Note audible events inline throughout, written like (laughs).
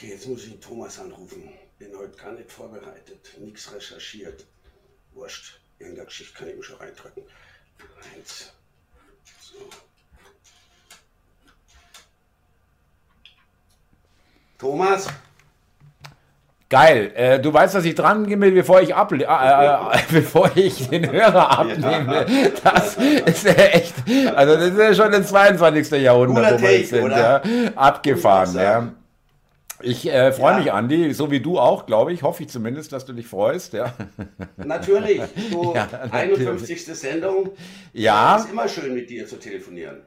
Okay, jetzt muss ich Thomas anrufen. Bin heute gar nicht vorbereitet, nichts recherchiert. Wurscht, irgendeine Geschichte kann ich mir schon reindrücken. Eins. So. Thomas? Geil. Äh, du weißt, dass ich dran gehe, bevor ich, ab, äh, äh, (laughs) bevor ich den Hörer abnehme. Das ist ja echt, also das ist ja schon das 22. Jahrhundert, wo wir jetzt sind, ja, abgefahren. Ja. Ich äh, freue ja. mich, Andi, so wie du auch, glaube ich. Hoffe ich zumindest, dass du dich freust. Ja. Natürlich. Du, (laughs) ja, natürlich. 51. Sendung. Ja. Es ist immer schön, mit dir zu telefonieren.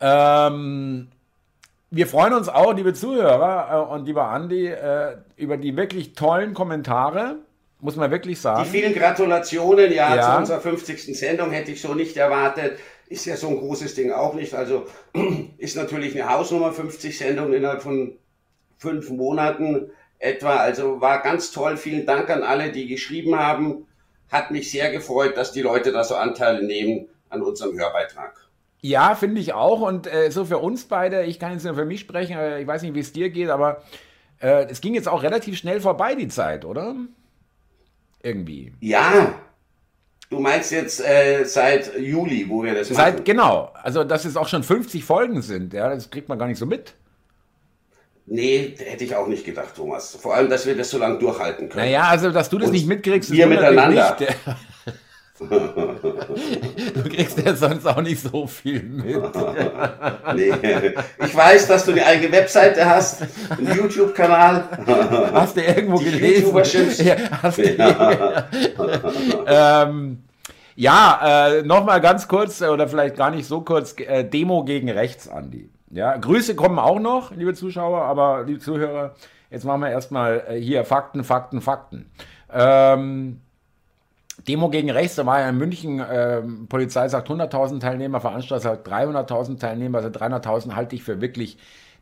Ähm, wir freuen uns auch, liebe Zuhörer äh, und lieber Andi, äh, über die wirklich tollen Kommentare. Muss man wirklich sagen. Die vielen Gratulationen, ja, ja, zu unserer 50. Sendung hätte ich so nicht erwartet. Ist ja so ein großes Ding auch nicht. Also (clears throat) ist natürlich eine Hausnummer 50 Sendungen innerhalb von fünf Monaten etwa. Also war ganz toll. Vielen Dank an alle, die geschrieben haben. Hat mich sehr gefreut, dass die Leute da so Anteile nehmen an unserem Hörbeitrag. Ja, finde ich auch. Und äh, so für uns beide, ich kann jetzt nur für mich sprechen, ich weiß nicht, wie es dir geht, aber äh, es ging jetzt auch relativ schnell vorbei, die Zeit, oder? Irgendwie. Ja, Du meinst jetzt äh, seit Juli, wo wir das seit, machen? Genau, also dass es auch schon 50 Folgen sind, ja, das kriegt man gar nicht so mit. Nee, hätte ich auch nicht gedacht, Thomas. Vor allem, dass wir das so lange durchhalten können. Naja, also dass du das Und nicht mitkriegst, wir miteinander. Nicht. (laughs) du kriegst ja sonst auch nicht so viel mit. (laughs) nee. Ich weiß, dass du eine eigene Webseite hast, einen YouTube-Kanal. Hast du irgendwo Die gelesen? Ja, hast du ja. (laughs) ähm, ja, äh, nochmal ganz kurz oder vielleicht gar nicht so kurz, äh, Demo gegen rechts, Andi. Ja, Grüße kommen auch noch, liebe Zuschauer, aber liebe Zuhörer, jetzt machen wir erstmal äh, hier Fakten, Fakten, Fakten. Ähm, Demo gegen rechts, da war ja in München, äh, Polizei sagt 100.000 Teilnehmer, Veranstalter sagt 300.000 Teilnehmer, also 300.000 halte ich für wirklich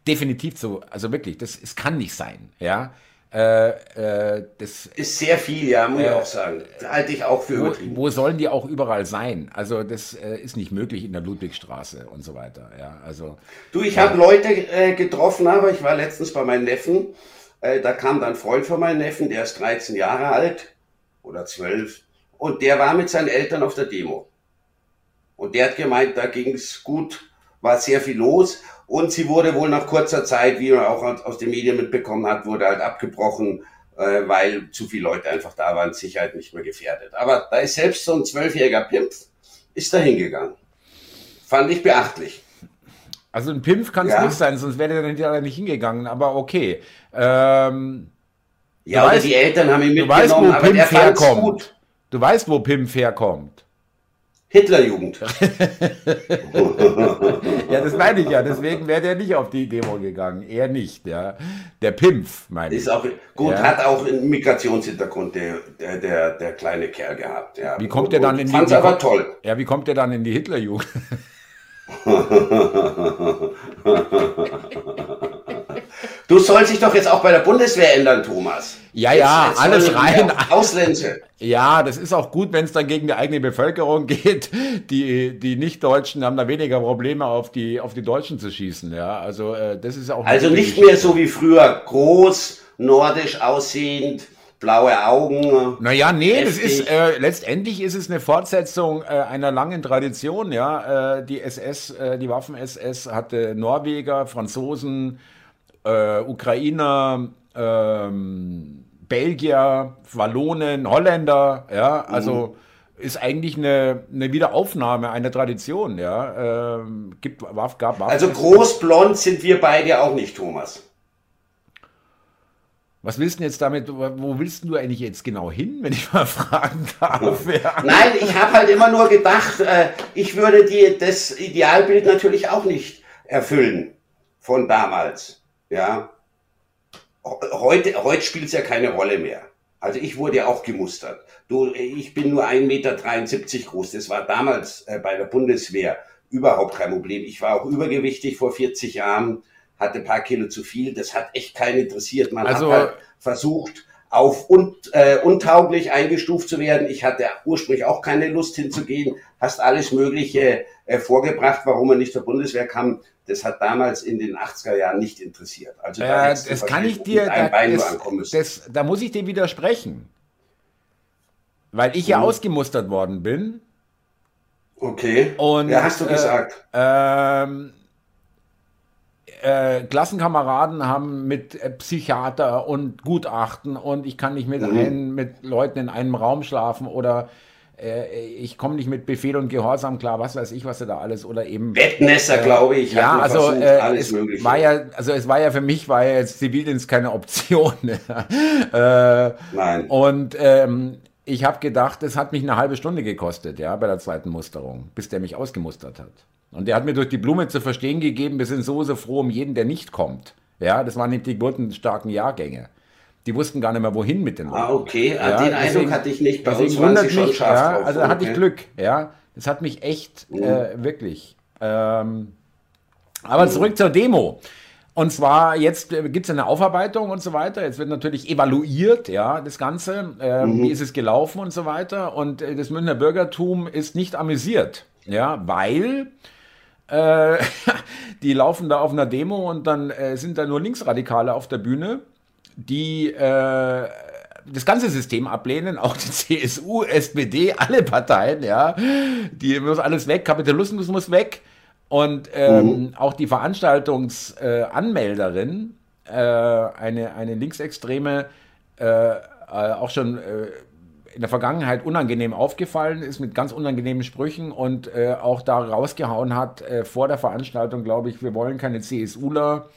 definitiv so, also wirklich, das, es kann nicht sein, ja. Äh, äh, das ist sehr viel, ja, muss ich äh, auch sagen. Das halte ich auch für übertrieben. Wo, wo sollen die auch überall sein? Also das äh, ist nicht möglich in der Ludwigstraße und so weiter. Ja, also du, ich habe Leute äh, getroffen, aber ich war letztens bei meinem Neffen. Äh, da kam dann ein Freund von meinem Neffen, der ist 13 Jahre alt oder 12 und der war mit seinen Eltern auf der Demo. Und der hat gemeint, da ging es gut, war sehr viel los. Und sie wurde wohl nach kurzer Zeit, wie man auch aus den Medien mitbekommen hat, wurde halt abgebrochen, äh, weil zu viele Leute einfach da waren, Sicherheit nicht mehr gefährdet. Aber da ist selbst so ein zwölfjähriger Pimp, ist da hingegangen. Fand ich beachtlich. Also ein Pimpf kann es ja. nicht sein, sonst wäre der nicht hingegangen, aber okay. Ähm, ja, oder weißt, die Eltern haben ihn mitgenommen, weißt, aber Pimpf der herkommt. gut. Du weißt, wo Pimp herkommt. Hitlerjugend. (laughs) ja, das meine ich ja. Deswegen wäre der nicht auf die Demo gegangen. Er nicht, ja. Der Pimpf, meine ich. Ist auch gut, ja. hat auch einen Migrationshintergrund, der, der, der, der kleine Kerl gehabt. Ja. Wie kommt der dann in die Fand's aber toll. Ja, wie kommt der dann in die Hitlerjugend? (laughs) Du sollst dich doch jetzt auch bei der Bundeswehr ändern, Thomas. Ja, ja, jetzt, alles rein. Ausländische. (laughs) Ja, das ist auch gut, wenn es dann gegen die eigene Bevölkerung (laughs) geht. Die, die Nicht-Deutschen haben da weniger Probleme, auf die, auf die Deutschen zu schießen. Ja, also äh, das ist auch. Also nicht mehr so wie früher, groß, nordisch aussehend blaue Augen. Naja, nee, heftig. das ist äh, letztendlich ist es eine Fortsetzung äh, einer langen Tradition, ja. Äh, die SS, äh, die Waffen-SS hatte Norweger, Franzosen, äh, Ukrainer, ähm, Belgier, Wallonen, Holländer, ja, also mhm. ist eigentlich eine, eine Wiederaufnahme einer Tradition, ja. Ähm, gibt, gab, gab, also großblond sind wir beide auch nicht, Thomas. Was willst du jetzt damit, wo willst du eigentlich jetzt genau hin, wenn ich mal (laughs) fragen darf? Ja. Nein, ich habe halt immer nur gedacht, äh, ich würde die, das Idealbild natürlich auch nicht erfüllen von damals. Ja. Heute, heute spielt es ja keine Rolle mehr. Also ich wurde ja auch gemustert. Du, ich bin nur 1,73 Meter groß. Das war damals äh, bei der Bundeswehr überhaupt kein Problem. Ich war auch übergewichtig vor 40 Jahren hatte ein paar Kilo zu viel. Das hat echt keinen interessiert. Man also, hat halt versucht, auf un, äh, untauglich eingestuft zu werden. Ich hatte ursprünglich auch keine Lust hinzugehen, hast alles Mögliche äh, vorgebracht, warum er nicht zur Bundeswehr kam. Das hat damals in den 80er Jahren nicht interessiert. Also da äh, das kann ich dir, da, das, das, da muss ich dir widersprechen. Weil ich ja hm. ausgemustert worden bin. Okay. Und, ja, hast du gesagt. Äh, ähm, äh, Klassenkameraden haben mit äh, Psychiater und Gutachten und ich kann nicht mit, mhm. ein, mit Leuten in einem Raum schlafen oder äh, ich komme nicht mit Befehl und Gehorsam klar, was weiß ich, was da alles oder eben Bettnässer, äh, glaube ich. Ja, also versucht, äh, alles es mögliche. war ja, also es war ja für mich war ja jetzt Zivildienst keine Option. (laughs) äh, Nein. Und ähm, ich habe gedacht, es hat mich eine halbe Stunde gekostet, ja, bei der zweiten Musterung, bis der mich ausgemustert hat. Und der hat mir durch die Blume zu verstehen gegeben, wir sind so, so froh um jeden, der nicht kommt. Ja, das waren nämlich die geburtenstarken Jahrgänge. Die wussten gar nicht mehr, wohin mit den Leuten. Ah, okay. Ah, ja, den deswegen, Eindruck hatte ich nicht. Bei uns waren sie schon scharf ja, drauf. Also da hatte ich Glück. Ja, das hat mich echt mhm. äh, wirklich. Ähm, aber mhm. zurück zur Demo. Und zwar, jetzt äh, gibt es eine Aufarbeitung und so weiter. Jetzt wird natürlich evaluiert, ja, das Ganze. Äh, mhm. Wie ist es gelaufen und so weiter. Und äh, das Münchner Bürgertum ist nicht amüsiert, ja, weil äh, (laughs) die laufen da auf einer Demo und dann äh, sind da nur Linksradikale auf der Bühne, die äh, das ganze System ablehnen, auch die CSU, SPD, alle Parteien, ja, die muss alles weg, Kapitalismus muss weg. Und ähm, mhm. auch die Veranstaltungsanmelderin, äh, eine, eine linksextreme, äh, äh, auch schon äh, in der Vergangenheit unangenehm aufgefallen ist mit ganz unangenehmen Sprüchen und äh, auch da rausgehauen hat äh, vor der Veranstaltung, glaube ich, wir wollen keine CSUler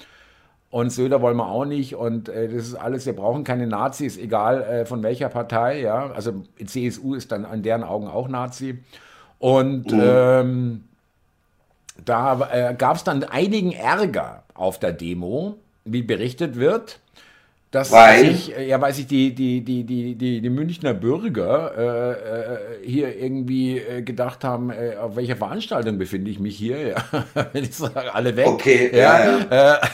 und Söder wollen wir auch nicht und das ist alles, wir brauchen keine Nazis, egal von welcher Partei, ja, also CSU ist dann an deren Augen auch Nazi und mhm. ähm, da äh, gab es dann einigen Ärger auf der Demo, wie berichtet wird. Dass weil? Sich, äh, ja, weil sich die, die, die, die, die, die Münchner Bürger äh, äh, hier irgendwie äh, gedacht haben, äh, auf welcher Veranstaltung befinde ich mich hier? Ja, (laughs) wenn ich sage, alle weg. Okay, ja. ja. (laughs)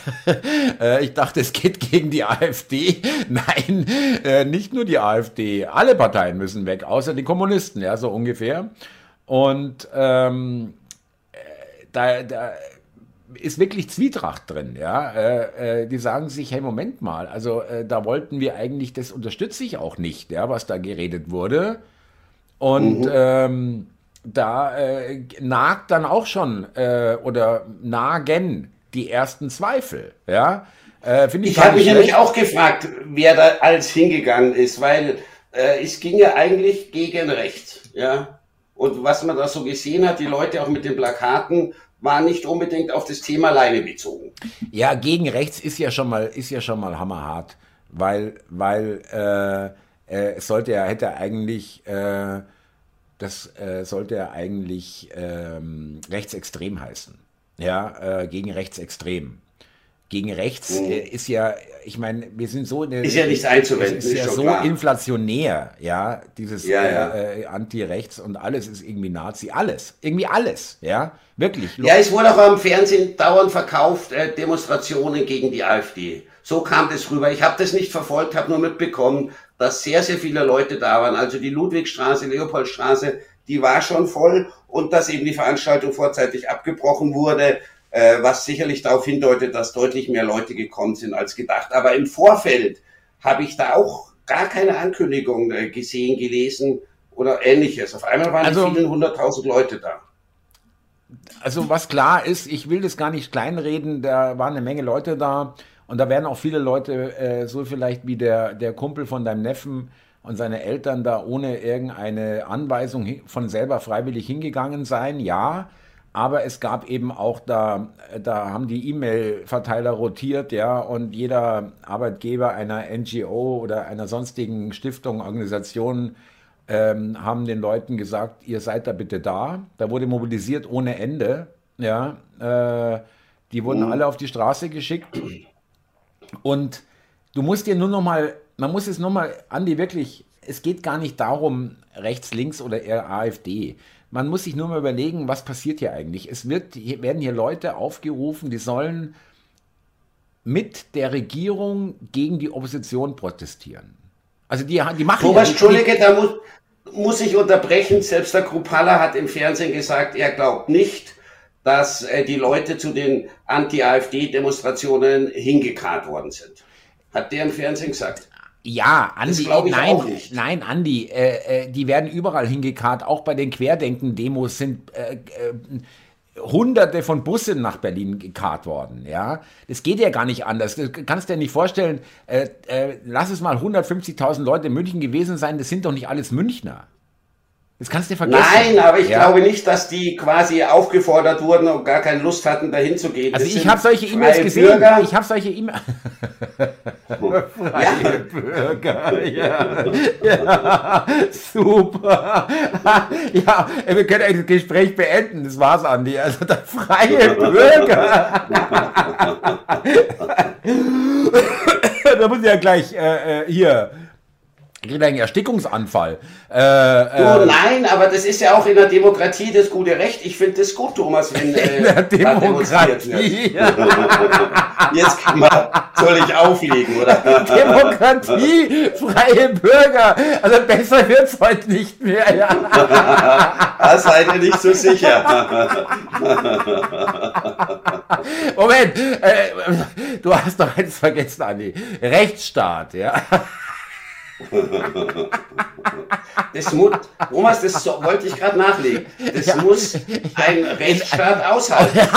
Äh, ich dachte, es geht gegen die AfD. (laughs) Nein, nicht nur die AfD. Alle Parteien müssen weg, außer die Kommunisten, ja, so ungefähr. Und ähm, da, da ist wirklich Zwietracht drin, ja. Äh, äh, die sagen sich, hey, Moment mal, also äh, da wollten wir eigentlich, das unterstütze ich auch nicht, ja, was da geredet wurde. Und mhm. ähm, da äh, nagt dann auch schon äh, oder nagen die ersten Zweifel, ja. Äh, ich ich habe mich nämlich auch gefragt, wer da alles hingegangen ist, weil es ging ja eigentlich gegen rechts, ja. Und was man da so gesehen hat, die Leute auch mit den Plakaten, war nicht unbedingt auf das Thema Leine bezogen. Ja, gegen rechts ist ja schon mal, ist ja schon mal hammerhart, weil, weil äh, äh, sollte ja, hätte eigentlich, äh, das äh, sollte ja eigentlich ähm, rechtsextrem heißen. Ja, äh, gegen rechtsextrem gegen rechts mhm. Äh, ist ja, ich meine, wir sind so eine, ist ja nichts einzuwenden, ist, ist ja so klar. inflationär, ja, dieses ja, ja. Äh, äh, Anti-Rechts und alles ist irgendwie Nazi, alles, irgendwie alles, ja, wirklich. Ja, es wurde auch am Fernsehen dauernd verkauft, äh, Demonstrationen gegen die AfD. So kam das rüber. Ich habe das nicht verfolgt, habe nur mitbekommen, dass sehr, sehr viele Leute da waren. Also die Ludwigstraße, Leopoldstraße, die war schon voll und dass eben die Veranstaltung vorzeitig abgebrochen wurde äh, was sicherlich darauf hindeutet, dass deutlich mehr Leute gekommen sind als gedacht. Aber im Vorfeld habe ich da auch gar keine Ankündigung äh, gesehen, gelesen oder ähnliches. Auf einmal waren also, vielen hunderttausend Leute da. Also was klar ist, ich will das gar nicht kleinreden, da waren eine Menge Leute da und da werden auch viele Leute, äh, so vielleicht wie der, der Kumpel von deinem Neffen und seine Eltern da ohne irgendeine Anweisung von selber freiwillig hingegangen sein, ja. Aber es gab eben auch da, da haben die E-Mail-Verteiler rotiert, ja, und jeder Arbeitgeber einer NGO oder einer sonstigen Stiftung, Organisation ähm, haben den Leuten gesagt, ihr seid da bitte da. Da wurde mobilisiert ohne Ende, ja. Äh, die wurden mhm. alle auf die Straße geschickt. Und du musst dir nur noch mal, man muss es nur mal, Andi, wirklich, es geht gar nicht darum, rechts, links oder eher AfD. Man muss sich nur mal überlegen, was passiert hier eigentlich. Es wird, hier werden hier Leute aufgerufen, die sollen mit der Regierung gegen die Opposition protestieren. Also die, die machen Thomas, ja, Entschuldige, da muss, muss ich unterbrechen. Selbst der Krupalla hat im Fernsehen gesagt, er glaubt nicht, dass äh, die Leute zu den Anti-AfD-Demonstrationen hingekarrt worden sind. Hat der im Fernsehen gesagt. Ja, Andi, nein, nein, Andi, äh, äh, die werden überall hingekarrt, auch bei den Querdenken-Demos sind äh, äh, Hunderte von Bussen nach Berlin gekarrt worden, ja. Das geht ja gar nicht anders. Du kannst dir nicht vorstellen, äh, äh, lass es mal 150.000 Leute in München gewesen sein, das sind doch nicht alles Münchner. Das kannst du dir vergessen. Nein, aber ich ja. glaube nicht, dass die quasi aufgefordert wurden und gar keine Lust hatten, dahin zu gehen. Also das ich habe solche E-Mails gesehen. Bürger. Ich habe solche E-Mails. (laughs) freie ja. Bürger. Ja. ja. Super. (laughs) ja, wir können das Gespräch beenden. Das war's, Andi. Also der freie Bürger. (laughs) da muss ich ja gleich äh, äh hier kriegt einen Erstickungsanfall. Äh, äh, du, nein, aber das ist ja auch in der Demokratie das gute Recht. Ich finde das gut, Thomas, wenn äh, in der Demokratie. Jetzt kann man, soll ich auflegen, oder? (laughs) Demokratie, freie Bürger. Also besser wird es heute nicht mehr. Ja. da seid ihr nicht so sicher. Moment, äh, du hast doch eins vergessen, Andi. Rechtsstaat, ja. Das muss, Thomas, das so, wollte ich gerade nachlegen. Das ja. muss ein Rechtsstaat aushalten. (laughs)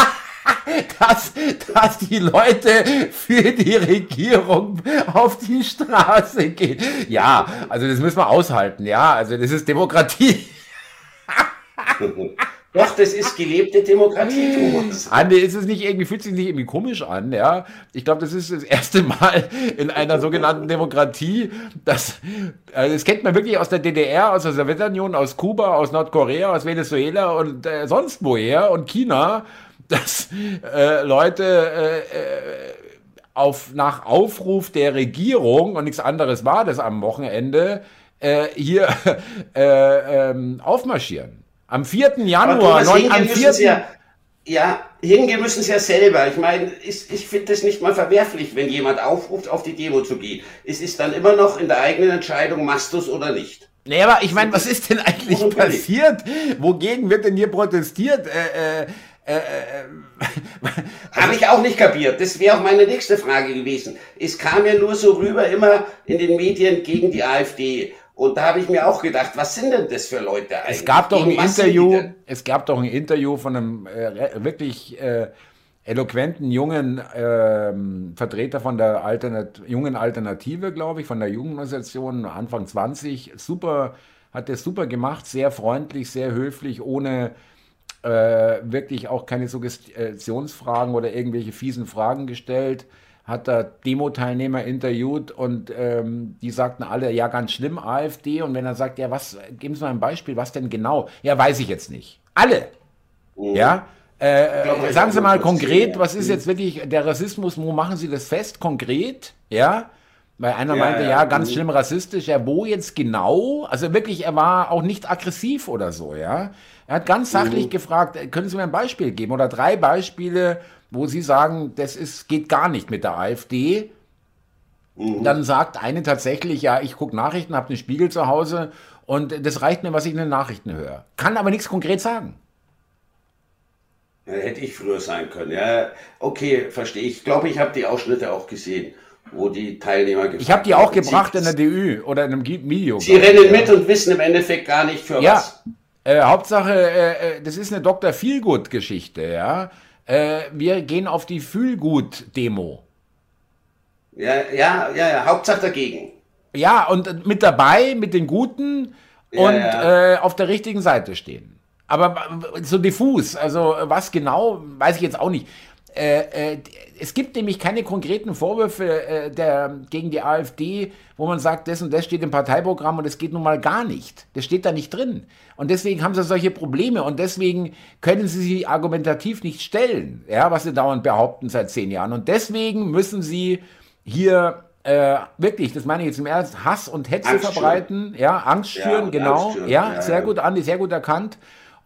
Dass, dass die Leute für die Regierung auf die Straße gehen. Ja, also das müssen wir aushalten. Ja, also das ist Demokratie. (laughs) Doch, das ist gelebte Demokratie, Thomas. Andi, ist es nicht irgendwie, fühlt sich nicht irgendwie komisch an, ja? Ich glaube, das ist das erste Mal in einer sogenannten Demokratie, dass, also das kennt man wirklich aus der DDR, aus der Sowjetunion, aus Kuba, aus Nordkorea, aus Venezuela und äh, sonst woher und China, dass äh, Leute äh, äh, auf, nach Aufruf der Regierung, und nichts anderes war das am Wochenende, äh, hier (laughs) äh, ähm, aufmarschieren. Am 4. Januar, neun, am 4. Ja, ja, hingehen müssen sie ja selber. Ich meine, ich, ich finde das nicht mal verwerflich, wenn jemand aufruft, auf die Demo zu gehen. Es ist dann immer noch in der eigenen Entscheidung, machst du es oder nicht. Nee, aber ich meine, was ist denn eigentlich passiert? Wogegen wird denn hier protestiert? Äh, äh, äh, äh Habe ich auch nicht kapiert. Das wäre auch meine nächste Frage gewesen. Es kam ja nur so rüber immer in den Medien gegen die AfD. Und da habe ich mir auch gedacht, was sind denn das für Leute eigentlich? Es gab doch ein Interview, es gab doch ein Interview von einem äh, wirklich äh, eloquenten jungen äh, Vertreter von der Alternat jungen Alternative, glaube ich, von der Jugendorganisation, Anfang 20. Super, hat er super gemacht, sehr freundlich, sehr höflich, ohne äh, wirklich auch keine Suggestionsfragen oder irgendwelche fiesen Fragen gestellt hat da Demo-Teilnehmer interviewt und ähm, die sagten alle, ja, ganz schlimm, AfD. Und wenn er sagt, ja, was, geben Sie mal ein Beispiel, was denn genau? Ja, weiß ich jetzt nicht. Alle. Mhm. Ja. Äh, glaube, sagen Sie mal konkret, was ist mhm. jetzt wirklich der Rassismus, wo machen Sie das fest, konkret? Ja. Weil einer ja, meinte, ja, ja ganz mhm. schlimm rassistisch. Ja, wo jetzt genau? Also wirklich, er war auch nicht aggressiv oder so, ja. Er hat ganz sachlich mhm. gefragt, können Sie mir ein Beispiel geben oder drei Beispiele, wo Sie sagen, das ist, geht gar nicht mit der AfD. Mhm. Dann sagt eine tatsächlich, ja, ich gucke Nachrichten, habe einen Spiegel zu Hause und das reicht mir, was ich in den Nachrichten höre. Kann aber nichts konkret sagen. Hätte ich früher sein können. Ja, okay, verstehe. Ich glaube, ich habe die Ausschnitte auch gesehen, wo die Teilnehmer Ich habe die auch gebracht in der DÜ oder in einem Video. Sie rennen ja. mit und wissen im Endeffekt gar nicht für ja. was. Äh, Hauptsache, äh, äh das ist eine Dr. Feelgood-Geschichte, ja äh, wir gehen auf die Fühlgut-Demo. Ja, ja, ja, ja, Hauptsache dagegen. Ja, und mit dabei, mit den Guten ja, und ja. Äh, auf der richtigen Seite stehen. Aber so diffus, also was genau, weiß ich jetzt auch nicht. Äh, äh, es gibt nämlich keine konkreten Vorwürfe äh, der, gegen die AfD, wo man sagt, das und das steht im Parteiprogramm und es geht nun mal gar nicht. Das steht da nicht drin. Und deswegen haben sie solche Probleme und deswegen können sie sie argumentativ nicht stellen, ja, was sie dauernd behaupten seit zehn Jahren. Und deswegen müssen sie hier äh, wirklich, das meine ich jetzt im Ernst, Hass und Hetze Angst verbreiten, schüren. ja, Angst schüren, ja, genau, Angst schüren. Ja, ja, sehr gut, Andi, sehr gut erkannt.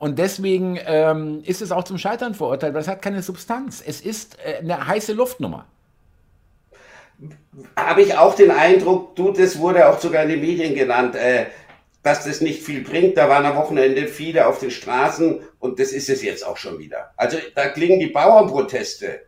Und deswegen ähm, ist es auch zum Scheitern verurteilt, weil es hat keine Substanz. Es ist äh, eine heiße Luftnummer. habe ich auch den Eindruck, du, das wurde auch sogar in den Medien genannt, äh, dass das nicht viel bringt. Da waren am Wochenende viele auf den Straßen und das ist es jetzt auch schon wieder. Also da klingen die Bauernproteste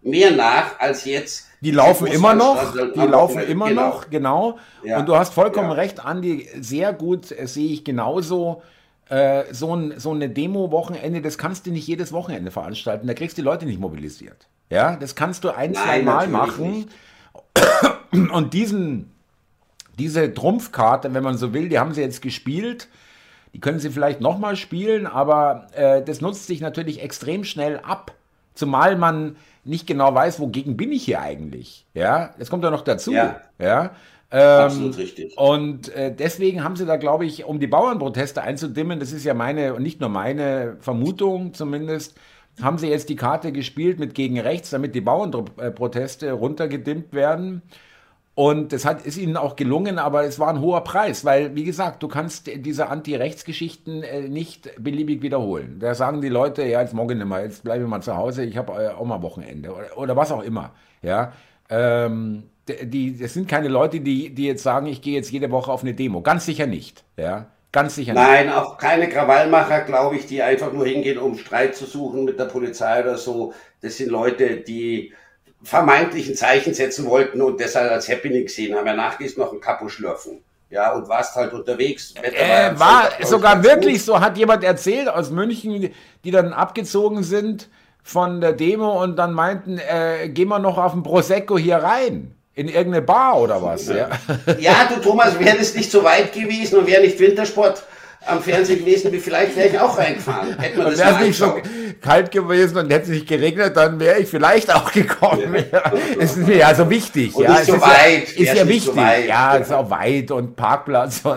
mehr nach als jetzt. Die laufen immer noch, die laufen immer genau. noch, genau. Ja. Und du hast vollkommen ja. recht, Andi, sehr gut, äh, sehe ich genauso. Äh, so, ein, so eine Demo-Wochenende, das kannst du nicht jedes Wochenende veranstalten. Da kriegst du die Leute nicht mobilisiert. Ja, das kannst du ein, zwei Mal machen. Nicht. (clears throat) Und diesen, diese Trumpfkarte, wenn man so will, die haben sie jetzt gespielt. Die können sie vielleicht nochmal spielen, aber äh, das nutzt sich natürlich extrem schnell ab. Zumal man nicht genau weiß, wogegen bin ich hier eigentlich. Ja, das kommt ja noch dazu. Ja. ja? Ähm, Absolut richtig. Und äh, deswegen haben sie da, glaube ich, um die Bauernproteste einzudimmen, das ist ja meine und nicht nur meine Vermutung zumindest, haben sie jetzt die Karte gespielt mit gegen rechts, damit die Bauernproteste runtergedimmt werden. Und das hat, ist ihnen auch gelungen, aber es war ein hoher Preis, weil, wie gesagt, du kannst diese Anti-Rechts-Geschichten äh, nicht beliebig wiederholen. Da sagen die Leute, ja, jetzt morgen nicht mehr, jetzt bleibe ich mal zu Hause, ich habe äh, auch mal Wochenende oder, oder was auch immer. Ja, ähm, die, das sind keine Leute, die, die jetzt sagen, ich gehe jetzt jede Woche auf eine Demo. Ganz sicher nicht. Ja, ganz sicher nicht. Nein, auch keine Krawallmacher, glaube ich, die einfach nur hingehen, um Streit zu suchen mit der Polizei oder so. Das sind Leute, die vermeintlichen Zeichen setzen wollten und deshalb als Happening gesehen haben. Danach gehst noch ein Kapo schlürfen. Ja, und warst halt unterwegs. Äh, war sogar wirklich so, hat jemand erzählt aus München, die dann abgezogen sind von der Demo und dann meinten, äh, gehen wir noch auf den Prosecco hier rein. In irgendeine Bar oder was? Ja, ja du Thomas, wäre das nicht so weit gewesen und wäre nicht Wintersport am Fernsehen gewesen, wie vielleicht wäre ich auch reingefahren. Hätte man das wäre es nicht so kalt gewesen und hätte es nicht geregnet, dann wäre ich vielleicht auch gekommen. Ja. Es ist mir ja so wichtig. Und ja, nicht so ist weit. Ja, ist ja wichtig. So weit. Ja, es ist auch weit und Parkplatz. (laughs)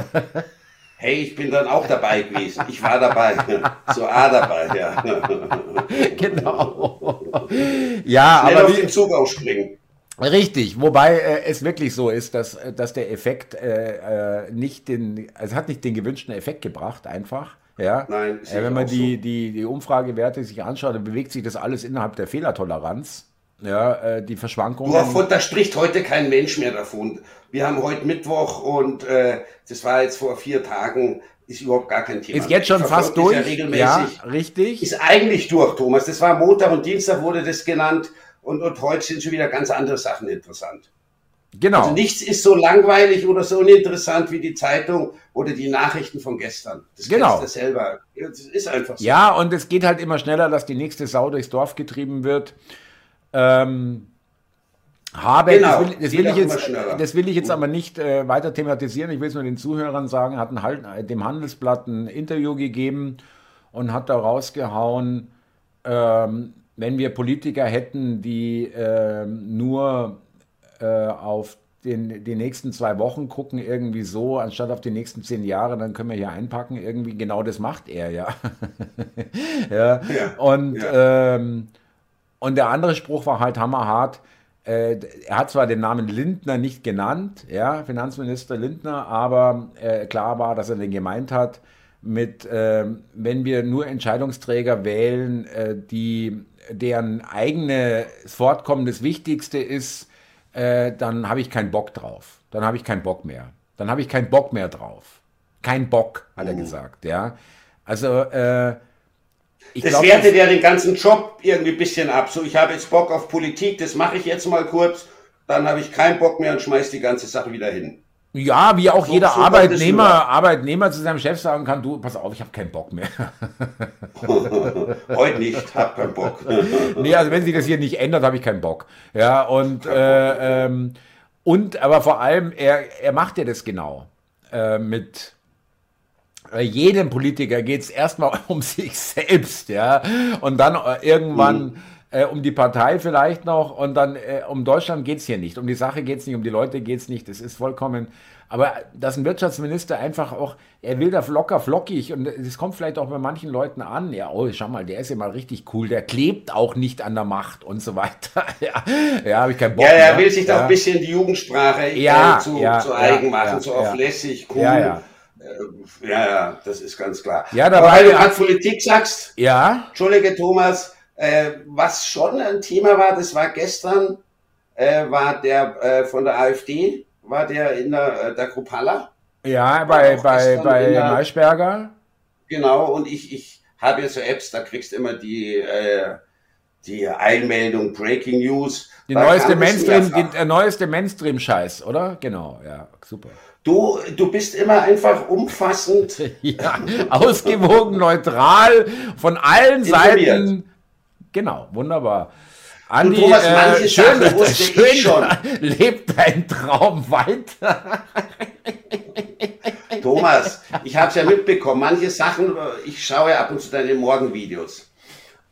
Hey, ich bin dann auch dabei gewesen. Ich war dabei. So A dabei, ja. (laughs) Genau. Ja, Schnell aber auf den Zug ausspringen. Richtig, wobei äh, es wirklich so ist, dass, äh, dass der Effekt äh, äh, nicht den, also hat nicht den gewünschten Effekt gebracht, einfach. Ja, Nein, äh, wenn man die, so. die, die Umfragewerte sich anschaut, dann bewegt sich das alles innerhalb der Fehlertoleranz. Ja, äh, die Verschwankungen. Nur, da spricht heute kein Mensch mehr davon. Wir haben heute Mittwoch und äh, das war jetzt vor vier Tagen, ist überhaupt gar kein Thema. Ist jetzt schon fast durch. Ja, regelmäßig. ja, richtig. Ist eigentlich durch, Thomas. Das war Montag und Dienstag wurde das genannt. Und, und heute sind schon wieder ganz andere Sachen interessant. Genau. Also nichts ist so langweilig oder so uninteressant wie die Zeitung oder die Nachrichten von gestern. Das genau. Das selber. Das ist einfach so. Ja, und es geht halt immer schneller, dass die nächste Sau durchs Dorf getrieben wird. Ähm, Habeck, genau, das, will, das, will ich jetzt, das will ich jetzt aber nicht äh, weiter thematisieren. Ich will es nur den Zuhörern sagen, hat ein, halt, dem Handelsblatt ein Interview gegeben und hat da rausgehauen, ähm, wenn wir Politiker hätten, die äh, nur äh, auf den, die nächsten zwei Wochen gucken, irgendwie so, anstatt auf die nächsten zehn Jahre, dann können wir hier einpacken. Irgendwie genau das macht er ja. (laughs) ja. ja. Und, ja. Ähm, und der andere Spruch war halt hammerhart. Äh, er hat zwar den Namen Lindner nicht genannt, ja, Finanzminister Lindner, aber äh, klar war, dass er den gemeint hat mit, äh, wenn wir nur Entscheidungsträger wählen, äh, die deren eigenes Fortkommen das Wichtigste ist, äh, dann habe ich keinen Bock drauf. Dann habe ich keinen Bock mehr. Dann habe ich keinen Bock mehr drauf. Kein Bock, hat er mhm. gesagt, ja. Also, äh, ich das glaub, wertet ja den ganzen Job irgendwie ein bisschen ab. So, ich habe jetzt Bock auf Politik, das mache ich jetzt mal kurz, dann habe ich keinen Bock mehr und schmeiß die ganze Sache wieder hin. Ja, wie auch so, jeder so Arbeitnehmer, Arbeitnehmer zu seinem Chef sagen kann, du, pass auf, ich habe keinen Bock mehr. (laughs) Heute nicht, hab keinen Bock. (laughs) nee, also wenn sich das hier nicht ändert, habe ich keinen Bock. Ja, und, äh, ähm, und aber vor allem, er, er macht ja das genau. Äh, mit äh, jedem Politiker geht es erstmal (laughs) um sich selbst, ja. Und dann äh, irgendwann. Mhm äh, um die Partei vielleicht noch und dann äh, um Deutschland geht es hier nicht. Um die Sache geht es nicht, um die Leute geht es nicht. Das ist vollkommen. Aber dass ein Wirtschaftsminister einfach auch, er will da locker flockig und das kommt vielleicht auch bei manchen Leuten an. Ja, oh, schau mal, der ist ja mal richtig cool, der klebt auch nicht an der Macht und so weiter. (laughs) ja, ja habe ich keinen Bock. Ja, er will sich ja. doch ein bisschen die Jugendsprache äh, ja, zu, ja, zu eigen machen, so auf lässig, cool. Ja, ja. Äh, ja, ja, das ist ganz klar. Ja, dabei, Aber weil du gerade Politik sagst, ja. Entschuldige Thomas, äh, was schon ein Thema war, das war gestern äh, war der äh, von der AfD, war der in der, äh, der Gruppalla. Ja, bei, bei, bei der, Maischberger. Genau, und ich, ich habe ja so Apps, da kriegst du immer die, äh, die Einmeldung, Breaking News. Die neueste Mainstream, die, der neueste Mainstream-Scheiß, oder? Genau, ja, super. Du, du bist immer einfach umfassend. (laughs) ja, ausgewogen, neutral, von allen Seiten. Genau, wunderbar. Andi, Thomas, äh, schön, (laughs) schön schon. lebt dein Traum weiter. (laughs) Thomas, ich habe es ja mitbekommen, manche Sachen, ich schaue ja ab und zu deine Morgenvideos.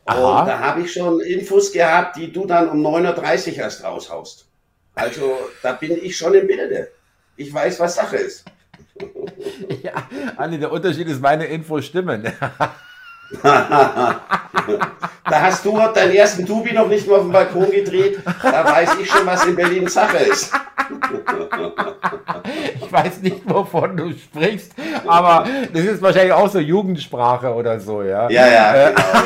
Aha. Und da habe ich schon Infos gehabt, die du dann um 9.30 Uhr erst raushaust. Also da bin ich schon im Bilde. Ich weiß, was Sache ist. (laughs) ja, Andi, der Unterschied ist, meine Infos stimmen. Da hast du deinen ersten Tubi noch nicht mal auf dem Balkon gedreht. Da weiß ich schon, was in Berlin Sache ist. ich weiß nicht, wovon du sprichst, aber das ist wahrscheinlich auch so Jugendsprache oder so, ja? Ja, ja, äh, genau. Ja.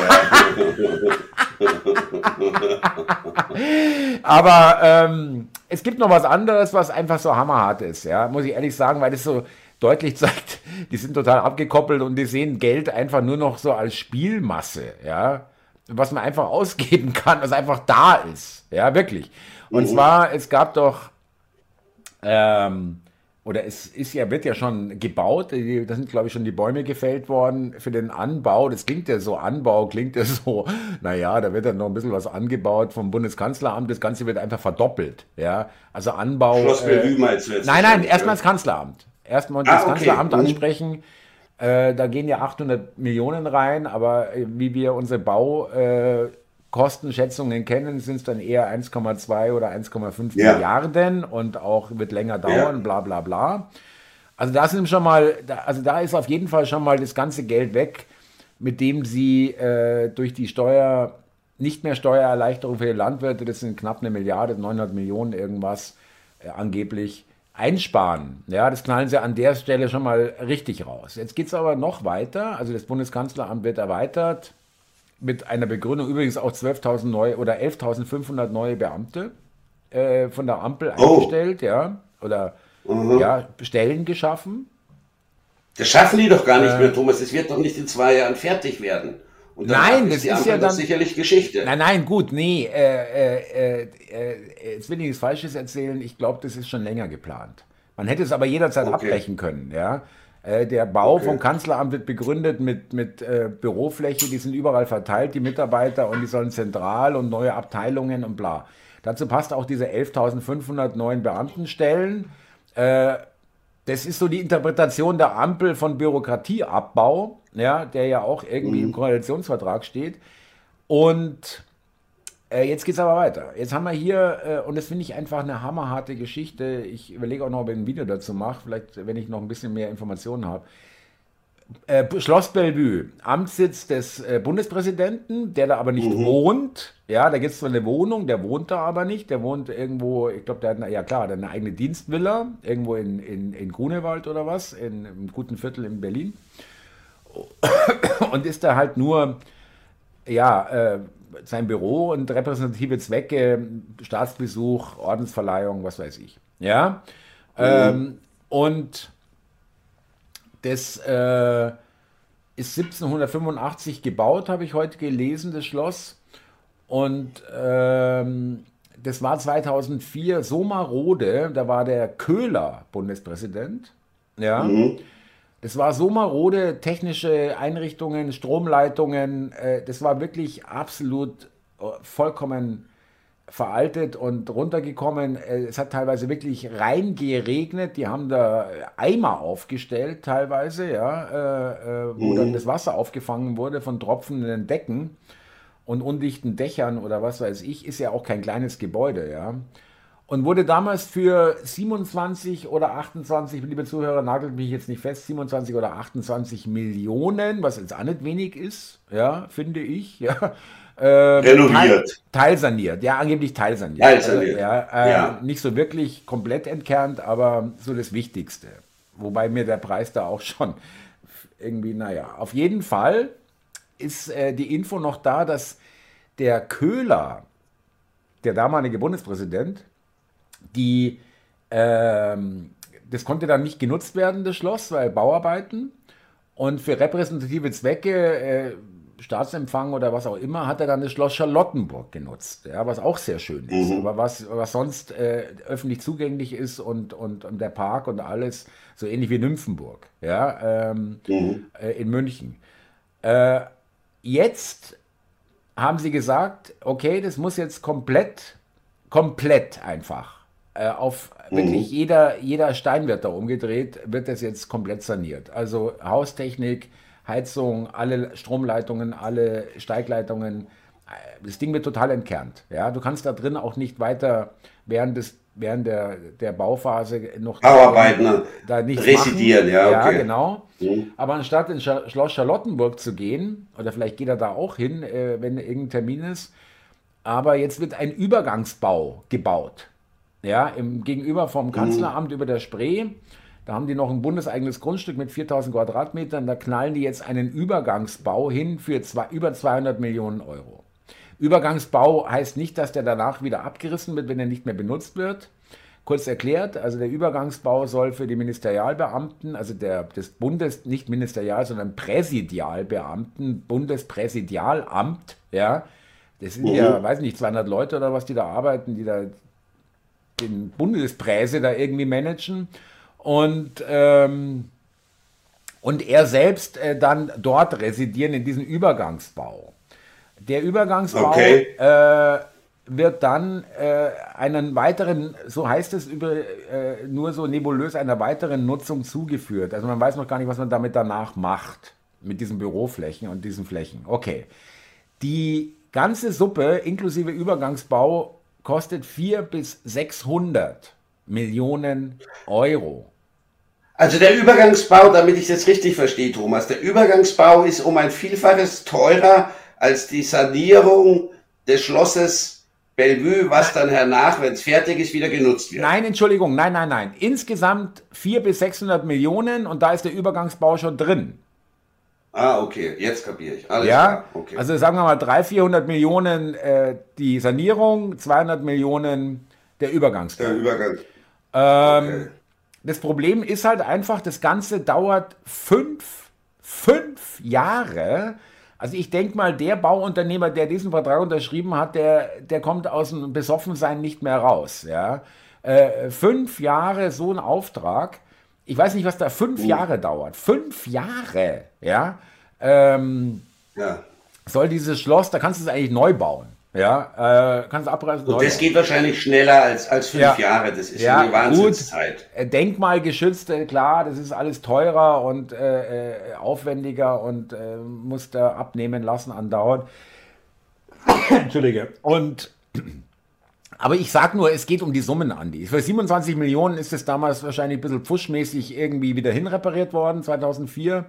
(laughs) aber ähm, es gibt noch was anderes, was einfach so hammerhart ist, ja, muss ich ehrlich sagen, weil das so deutlich zeigt, (laughs) die sind total abgekoppelt und die sehen Geld einfach nur noch so als Spielmasse, ja, was man einfach ausgeben kann, was einfach da ist, ja, wirklich. Und mhm. zwar, es gab doch, ähm, oder es ist ja, wird ja schon gebaut, da sind glaube ich schon die Bäume gefällt worden für den Anbau. Das klingt ja so, Anbau klingt ja (laughs) so, naja, da wird dann noch ein bisschen was angebaut vom Bundeskanzleramt, das Ganze wird einfach verdoppelt. Ja, also Anbau. Schloss äh, du jetzt? Nein, nein, erstmal das Kanzleramt erstmal das ah, okay. Kanzleramt mhm. ansprechen. Äh, da gehen ja 800 Millionen rein, aber äh, wie wir unsere Baukostenschätzungen äh, kennen, sind es dann eher 1,2 oder 1,5 ja. Milliarden und auch wird länger dauern, ja. bla bla bla. Also da sind schon mal, also da ist auf jeden Fall schon mal das ganze Geld weg, mit dem sie äh, durch die Steuer, nicht mehr Steuererleichterung für die Landwirte, das sind knapp eine Milliarde, 900 Millionen irgendwas äh, angeblich, einsparen. Ja, das knallen sie an der Stelle schon mal richtig raus. Jetzt geht es aber noch weiter. Also das Bundeskanzleramt wird erweitert mit einer Begründung, übrigens auch 12.000 neue oder 11.500 neue Beamte äh, von der Ampel oh. eingestellt, ja, oder mhm. ja, Stellen geschaffen. Das schaffen die doch gar nicht äh, mehr, Thomas. Es wird doch nicht in zwei Jahren fertig werden. Nein, das ist ja dann sicherlich Geschichte. Nein, nein, gut, nee. Äh, äh, äh, jetzt will ich nichts Falsches erzählen. Ich glaube, das ist schon länger geplant. Man hätte es aber jederzeit okay. abbrechen können, ja. Äh, der Bau okay. vom Kanzleramt wird begründet mit, mit äh, Bürofläche, die sind überall verteilt, die Mitarbeiter, und die sollen zentral und neue Abteilungen und bla. Dazu passt auch diese 11.500 neuen Beamtenstellen. Äh, das ist so die Interpretation der Ampel von Bürokratieabbau, ja, der ja auch irgendwie mhm. im Koalitionsvertrag steht. Und äh, jetzt geht es aber weiter. Jetzt haben wir hier, äh, und das finde ich einfach eine hammerharte Geschichte. Ich überlege auch noch, ob ich ein Video dazu mache, vielleicht, wenn ich noch ein bisschen mehr Informationen habe. Äh, Schloss Bellevue, Amtssitz des äh, Bundespräsidenten, der da aber nicht mhm. wohnt. Ja, da gibt es so eine Wohnung, der wohnt da aber nicht. Der wohnt irgendwo, ich glaube, der hat, eine, ja klar, der hat eine eigene Dienstvilla, irgendwo in, in, in Grunewald oder was, in einem guten Viertel in Berlin. Und ist da halt nur, ja, äh, sein Büro und repräsentative Zwecke, Staatsbesuch, Ordensverleihung, was weiß ich. Ja. Mhm. Ähm, und das äh, ist 1785 gebaut, habe ich heute gelesen, das Schloss. Und ähm, das war 2004 so marode, da war der Köhler Bundespräsident. Ja. Mhm. Das war so marode, technische Einrichtungen, Stromleitungen, äh, das war wirklich absolut äh, vollkommen veraltet und runtergekommen. Äh, es hat teilweise wirklich rein geregnet. Die haben da Eimer aufgestellt, teilweise, ja, äh, wo mhm. dann das Wasser aufgefangen wurde von tropfenden Decken und undichten Dächern oder was weiß ich. Ist ja auch kein kleines Gebäude, ja und wurde damals für 27 oder 28, liebe Zuhörer, nagelt mich jetzt nicht fest, 27 oder 28 Millionen, was jetzt auch nicht wenig ist, ja, finde ich, ja. Ähm, Renoviert. Teil, teilsaniert, ja, angeblich teilsaniert. Teilsaniert. Also, ja, äh, ja. Nicht so wirklich komplett entkernt, aber so das Wichtigste. Wobei mir der Preis da auch schon irgendwie, naja, auf jeden Fall ist äh, die Info noch da, dass der Köhler der damalige Bundespräsident, die, ähm, das konnte dann nicht genutzt werden, das Schloss, weil Bauarbeiten. Und für repräsentative Zwecke, äh, Staatsempfang oder was auch immer, hat er dann das Schloss Charlottenburg genutzt, ja, was auch sehr schön ist, mhm. aber was, was sonst äh, öffentlich zugänglich ist und, und, und, der Park und alles, so ähnlich wie Nymphenburg, ja, ähm, mhm. äh, in München. Äh, jetzt haben sie gesagt, okay, das muss jetzt komplett, komplett einfach äh, auf mhm. wirklich jeder, jeder Stein wird da umgedreht, wird das jetzt komplett saniert. Also Haustechnik, Heizung, alle Stromleitungen, alle Steigleitungen. Das Ding wird total entkernt. Ja, du kannst da drin auch nicht weiter während des während der, der Bauphase noch Bauarbeiten da nicht residieren, machen. ja, okay. ja, genau. Mhm. Aber anstatt ins Schloss Charlottenburg zu gehen, oder vielleicht geht er da auch hin, äh, wenn irgendein Termin ist, aber jetzt wird ein Übergangsbau gebaut. Ja, im, gegenüber vom. Kanzleramt mhm. über der Spree. Da haben die noch ein bundeseigenes Grundstück mit 4000 Quadratmetern. Da knallen die jetzt einen Übergangsbau hin für zwei, über 200 Millionen Euro. Übergangsbau heißt nicht, dass der danach wieder abgerissen wird, wenn er nicht mehr benutzt wird. Kurz erklärt, also der Übergangsbau soll für die Ministerialbeamten, also der, des Bundes, nicht Ministerial, sondern Präsidialbeamten, Bundespräsidialamt, ja, das sind mhm. ja, weiß nicht, 200 Leute oder was, die da arbeiten, die da den Bundespräse da irgendwie managen. Und, ähm, und er selbst äh, dann dort residieren in diesem Übergangsbau. Der Übergangsbau okay. äh, wird dann äh, einen weiteren, so heißt es über, äh, nur so nebulös, einer weiteren Nutzung zugeführt. Also man weiß noch gar nicht, was man damit danach macht, mit diesen Büroflächen und diesen Flächen. Okay. Die ganze Suppe inklusive Übergangsbau kostet 400 bis 600 Millionen Euro. Also der Übergangsbau, damit ich das richtig verstehe, Thomas, der Übergangsbau ist um ein Vielfaches teurer als die Sanierung des Schlosses Bellevue, was dann hernach, wenn es fertig ist, wieder genutzt wird. Nein, Entschuldigung, nein, nein, nein. Insgesamt 400 bis 600 Millionen und da ist der Übergangsbau schon drin. Ah, okay, jetzt kapiere ich. Alles ja, klar. Okay. Also sagen wir mal 300, 400 Millionen äh, die Sanierung, 200 Millionen der Übergangsbau. Der Übergang. Ähm, okay. Das Problem ist halt einfach, das Ganze dauert fünf, fünf Jahre. Also ich denke mal, der Bauunternehmer, der diesen Vertrag unterschrieben hat, der, der kommt aus dem Besoffensein nicht mehr raus. Ja? Äh, fünf Jahre so ein Auftrag. Ich weiß nicht, was da fünf uh. Jahre dauert. Fünf Jahre, ja. Ähm, ja. Soll dieses Schloss, da kannst du es eigentlich neu bauen. Ja, äh, kannst abreißen. Und das geht wahrscheinlich schneller als, als fünf ja. Jahre. Das ist ja, eine Wahnsinnszeit. Gut. Äh, Denkmalgeschützte, klar, das ist alles teurer und äh, äh, aufwendiger und äh, muss da abnehmen lassen andauernd. (coughs) Entschuldige. Und aber ich sag nur, es geht um die Summen, Andi. Für 27 Millionen ist es damals wahrscheinlich ein bisschen pfuschmäßig irgendwie wieder hinrepariert worden, 2004,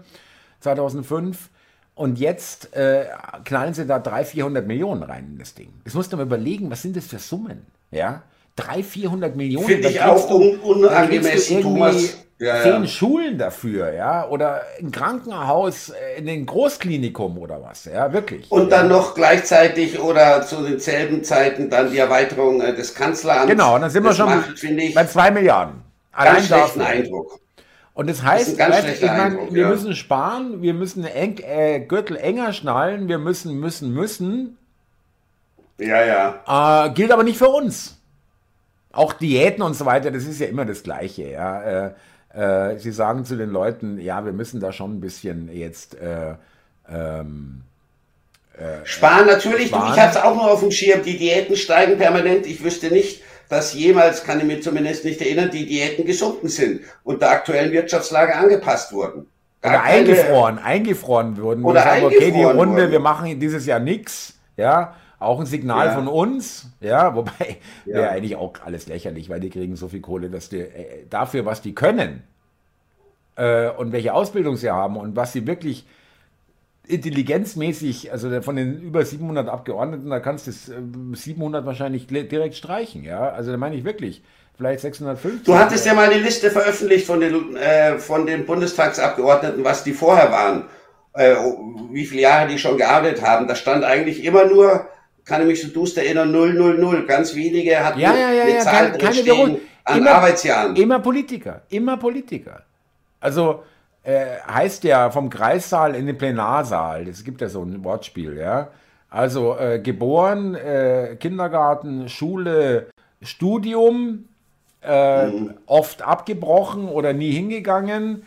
2005. Und jetzt äh, knallen sie da 300, 400 Millionen rein in das Ding. Das musst du mal überlegen, was sind das für Summen? Ja, 300, 400 Millionen. Finde ich auch un unangemessen, Thomas. Ja, zehn ja. Schulen dafür, ja, oder ein Krankenhaus in den Großklinikum oder was, ja, wirklich. Und ja. dann noch gleichzeitig oder zu denselben Zeiten dann die Erweiterung äh, des Kanzleramts. Genau, dann sind wir schon macht, bei zwei Milliarden. Allein ganz schlechten dafür. Eindruck. Und das heißt, das ich meine, wir ja. müssen sparen, wir müssen eng, äh, Gürtel enger schnallen, wir müssen, müssen, müssen. Ja, ja. Äh, gilt aber nicht für uns. Auch Diäten und so weiter, das ist ja immer das Gleiche. Ja. Äh, äh sie sagen zu den Leuten, ja, wir müssen da schon ein bisschen jetzt äh, ähm, äh, sparen natürlich. Sparen. Ich habe es auch noch auf dem Schirm. Die Diäten steigen permanent. Ich wüsste nicht, dass jemals, kann ich mir zumindest nicht erinnern, die Diäten gesunken sind und der aktuellen Wirtschaftslage angepasst wurden. Gar oder eingefroren, eingefroren würden. Oder sagen, okay, die Runde, wurden. wir machen dieses Jahr nichts, ja, auch ein Signal ja. von uns, ja, wobei ja. wäre eigentlich auch alles lächerlich, weil die kriegen so viel Kohle, dass die äh, dafür, was die können äh, und welche Ausbildung sie haben und was sie wirklich intelligenzmäßig, also von den über 700 Abgeordneten, da kannst du 700 äh, wahrscheinlich direkt streichen, ja. Also da meine ich wirklich, vielleicht 650. Du hattest ja mal eine Liste veröffentlicht von den, äh, von den Bundestagsabgeordneten, was die vorher waren, äh, wie viele Jahre die schon gearbeitet haben. Da stand eigentlich immer nur kann ich mich so duster erinnern, 000. Ganz wenige hatten ja, ja, ja, eine ja, Zahl keine, keine an immer, Arbeitsjahren. Immer Politiker, immer Politiker. Also äh, heißt ja vom Kreissaal in den Plenarsaal. Es gibt ja so ein Wortspiel, ja. Also äh, geboren, äh, Kindergarten, Schule, Studium, äh, mhm. oft abgebrochen oder nie hingegangen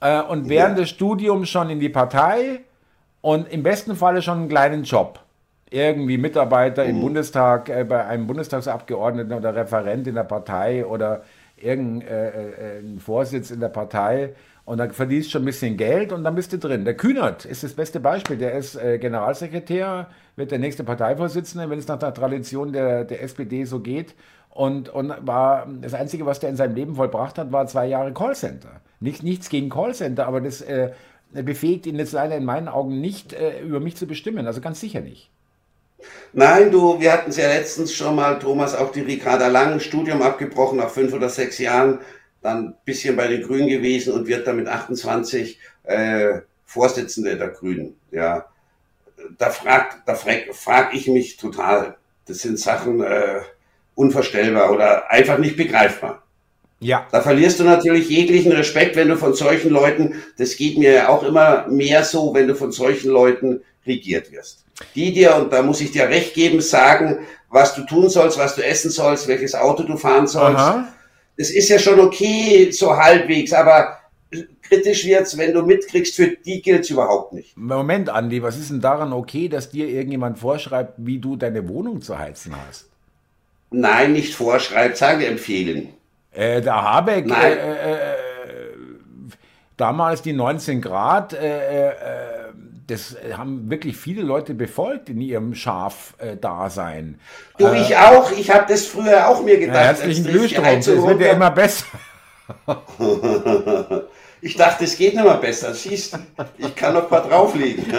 äh, und während ja. des Studiums schon in die Partei und im besten Falle schon einen kleinen Job. Irgendwie Mitarbeiter mhm. im Bundestag, äh, bei einem Bundestagsabgeordneten oder Referent in der Partei oder irgendein Vorsitz in der Partei und dann verdienst du schon ein bisschen Geld und dann bist du drin. Der Kühnert ist das beste Beispiel. Der ist äh, Generalsekretär, wird der nächste Parteivorsitzende, wenn es nach der Tradition der, der SPD so geht. Und, und war das Einzige, was der in seinem Leben vollbracht hat, war zwei Jahre Callcenter. Nicht, nichts gegen Callcenter, aber das äh, befähigt ihn jetzt leider in meinen Augen nicht, äh, über mich zu bestimmen. Also ganz sicher nicht. Nein, du, wir hatten es ja letztens schon mal, Thomas, auch die Ricarda Lang, Studium abgebrochen nach fünf oder sechs Jahren dann ein bisschen bei den Grünen gewesen und wird dann mit 28 äh, Vorsitzende der Grünen. Ja, da fragt, da frag, frag ich mich total. Das sind Sachen äh, unvorstellbar oder einfach nicht begreifbar. Ja. Da verlierst du natürlich jeglichen Respekt, wenn du von solchen Leuten, das geht mir ja auch immer mehr so, wenn du von solchen Leuten regiert wirst. Die dir, und da muss ich dir recht geben, sagen, was du tun sollst, was du essen sollst, welches Auto du fahren sollst. Aha das ist ja schon okay, so halbwegs, aber kritisch wird's, wenn du mitkriegst, für die gilt's überhaupt nicht. Moment, Andi, was ist denn daran okay, dass dir irgendjemand vorschreibt, wie du deine Wohnung zu heizen hast? Nein, nicht vorschreibt, sage empfehlen. Äh, der Habeck, Nein. Äh, äh, äh damals die 19 Grad, äh, äh, das haben wirklich viele Leute befolgt in ihrem Schaf-Dasein. Du, äh, ich auch. Ich habe das früher auch mir gedacht. Ja, herzlichen Glückwunsch. Es wird ja immer besser. (laughs) ich dachte, es geht nicht mehr besser. Siehst ich kann noch ein paar drauflegen. (laughs)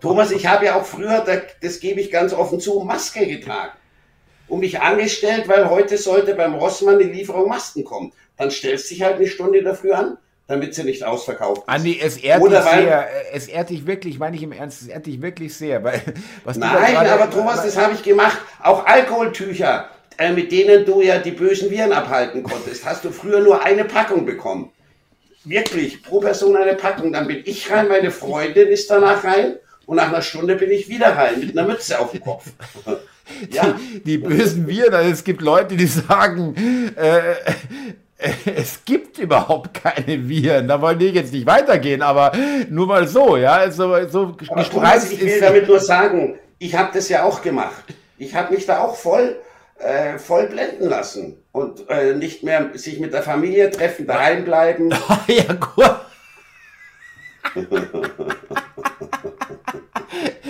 Thomas, ich habe ja auch früher, das gebe ich ganz offen zu, Maske getragen. Und mich angestellt, weil heute sollte beim Rossmann die Lieferung Masken kommen. Dann stellst du dich halt eine Stunde dafür an damit sie nicht ausverkauft ist. Andi, es ehrt Oder dich sehr. Es ehrt dich wirklich, meine ich im Ernst, es ehrt dich wirklich sehr. Weil, (laughs) was Nein, grade, aber Thomas, das habe ich gemacht. Auch Alkoholtücher, äh, mit denen du ja die bösen Viren abhalten konntest, hast du früher nur eine Packung bekommen. Wirklich, pro Person eine Packung. Dann bin ich rein, meine Freundin ist danach rein und nach einer Stunde bin ich wieder rein mit einer Mütze auf dem Kopf. (laughs) ja. Die, die bösen Viren, also es gibt Leute, die sagen, äh, (laughs) es gibt überhaupt keine Viren. Da wollte ich jetzt nicht weitergehen, aber nur mal so, ja. Also, so Thomas, ich will damit nur sagen, ich habe das ja auch gemacht. Ich habe mich da auch voll, äh, voll blenden lassen und äh, nicht mehr sich mit der Familie treffen, daheim bleiben. (laughs) ja, gut. (laughs)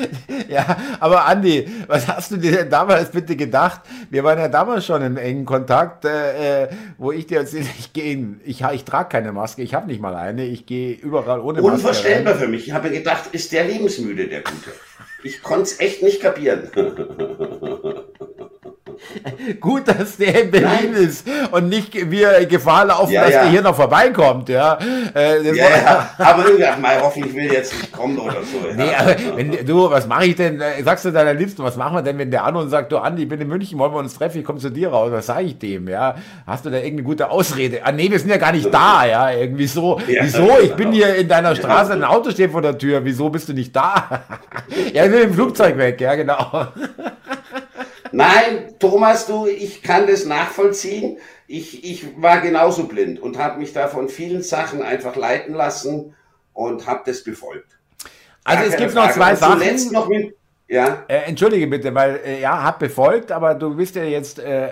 (laughs) ja, aber Andi, was hast du dir denn damals bitte gedacht? Wir waren ja damals schon in engen Kontakt, äh, äh wo ich dir erzählte, ich gehe, ich, ich trage keine Maske, ich habe nicht mal eine, ich gehe überall ohne Maske. Unvorstellbar rein. für mich. Ich habe gedacht, ist der lebensmüde, der Gute. Ich konnte es echt nicht kapieren. (laughs) (laughs) Gut, dass der in Berlin Nein. ist und nicht wir Gefahr laufen, ja, dass ja. der hier noch vorbeikommt. Ja, äh, ja, ja. aber mal, hoffentlich will jetzt nicht kommen oder so. Nee, aber wenn, du, was mache ich denn? Äh, sagst du deiner Liebsten, was machen wir denn, wenn der an und sagt, du Andi, ich bin in München, wollen wir uns treffen, ich komme zu dir raus. Was sage ich dem? Ja, hast du da irgendeine gute Ausrede? Ah, nee, wir sind ja gar nicht da. Ja, irgendwie so. Wieso? Ich bin hier in deiner Straße, ein Auto steht vor der Tür. Wieso bist du nicht da? (laughs) ja, ich will im Flugzeug weg. Ja, genau. Nein, Thomas, du, ich kann das nachvollziehen. Ich, ich war genauso blind und habe mich da von vielen Sachen einfach leiten lassen und habe das befolgt. Also Gar es gibt Frage. noch zwei Sachen. Noch mit, ja? Äh, entschuldige bitte, weil äh, ja, hat befolgt, aber du bist ja jetzt, äh,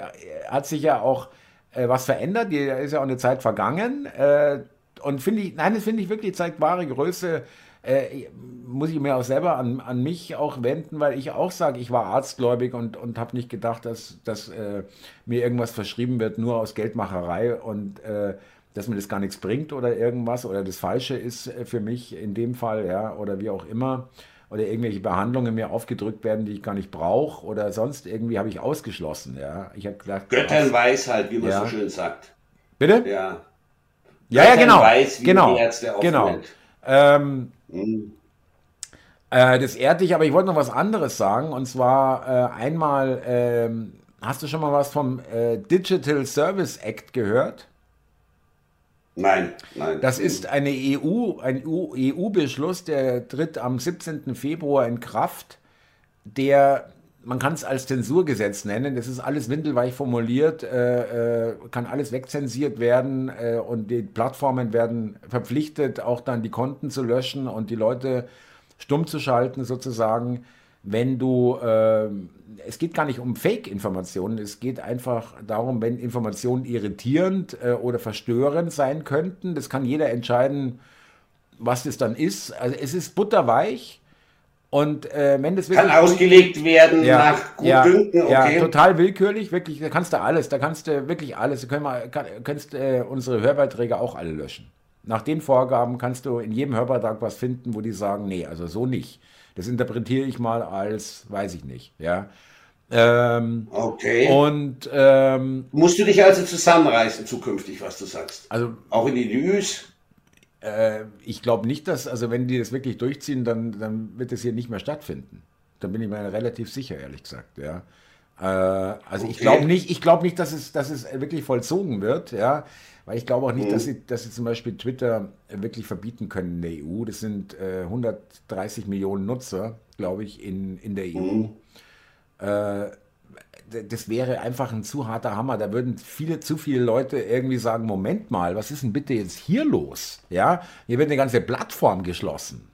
hat sich ja auch äh, was verändert. Die ist ja auch eine Zeit vergangen. Äh, und finde ich, nein, das finde ich wirklich zeigt wahre Größe äh, muss ich mir auch selber an, an mich auch wenden, weil ich auch sage, ich war arztgläubig und, und habe nicht gedacht, dass, dass äh, mir irgendwas verschrieben wird, nur aus Geldmacherei und äh, dass mir das gar nichts bringt oder irgendwas oder das Falsche ist äh, für mich in dem Fall, ja, oder wie auch immer. Oder irgendwelche Behandlungen mir aufgedrückt werden, die ich gar nicht brauche oder sonst irgendwie habe ich ausgeschlossen. Ja. Ich habe gedacht, Götternweisheit, wie man ja. so schön sagt. Bitte? Ja. Ja, ja, genau. Weiß, wie genau. Die Ärzte genau. Ähm, Mhm. Äh, das ehrt dich, aber ich wollte noch was anderes sagen. Und zwar äh, einmal, ähm, hast du schon mal was vom äh, Digital Service Act gehört? Nein, nein. Das ist eine EU, ein EU-Beschluss, der tritt am 17. Februar in Kraft, der man kann es als Zensurgesetz nennen. Das ist alles windelweich formuliert, äh, äh, kann alles wegzensiert werden äh, und die Plattformen werden verpflichtet, auch dann die Konten zu löschen und die Leute stumm zu schalten sozusagen. Wenn du, äh, es geht gar nicht um Fake-Informationen, es geht einfach darum, wenn Informationen irritierend äh, oder verstörend sein könnten. Das kann jeder entscheiden, was das dann ist. Also es ist butterweich und äh, wenn das Kann ausgelegt werden ja, nach Gutdünken, ja, okay. Ja, total willkürlich, wirklich, da kannst du alles, da kannst du wirklich alles, du können wir, kann, kannst äh, unsere Hörbeiträge auch alle löschen. Nach den Vorgaben kannst du in jedem Hörbeitrag was finden, wo die sagen, nee, also so nicht. Das interpretiere ich mal als, weiß ich nicht, ja. Ähm, okay. Und ähm, musst du dich also zusammenreißen zukünftig, was du sagst. Also auch in die News. Äh, ich glaube nicht, dass, also wenn die das wirklich durchziehen, dann, dann wird es hier nicht mehr stattfinden. Da bin ich mir relativ sicher, ehrlich gesagt, ja. Äh, also okay. ich glaube nicht, ich glaube nicht, dass es, dass es wirklich vollzogen wird, ja. Weil ich glaube auch nicht, mhm. dass, sie, dass sie zum Beispiel Twitter wirklich verbieten können in der EU. Das sind äh, 130 Millionen Nutzer, glaube ich, in, in der EU. Mhm. Äh, das wäre einfach ein zu harter Hammer. Da würden viele, zu viele Leute irgendwie sagen, Moment mal, was ist denn bitte jetzt hier los? Ja, hier wird eine ganze Plattform geschlossen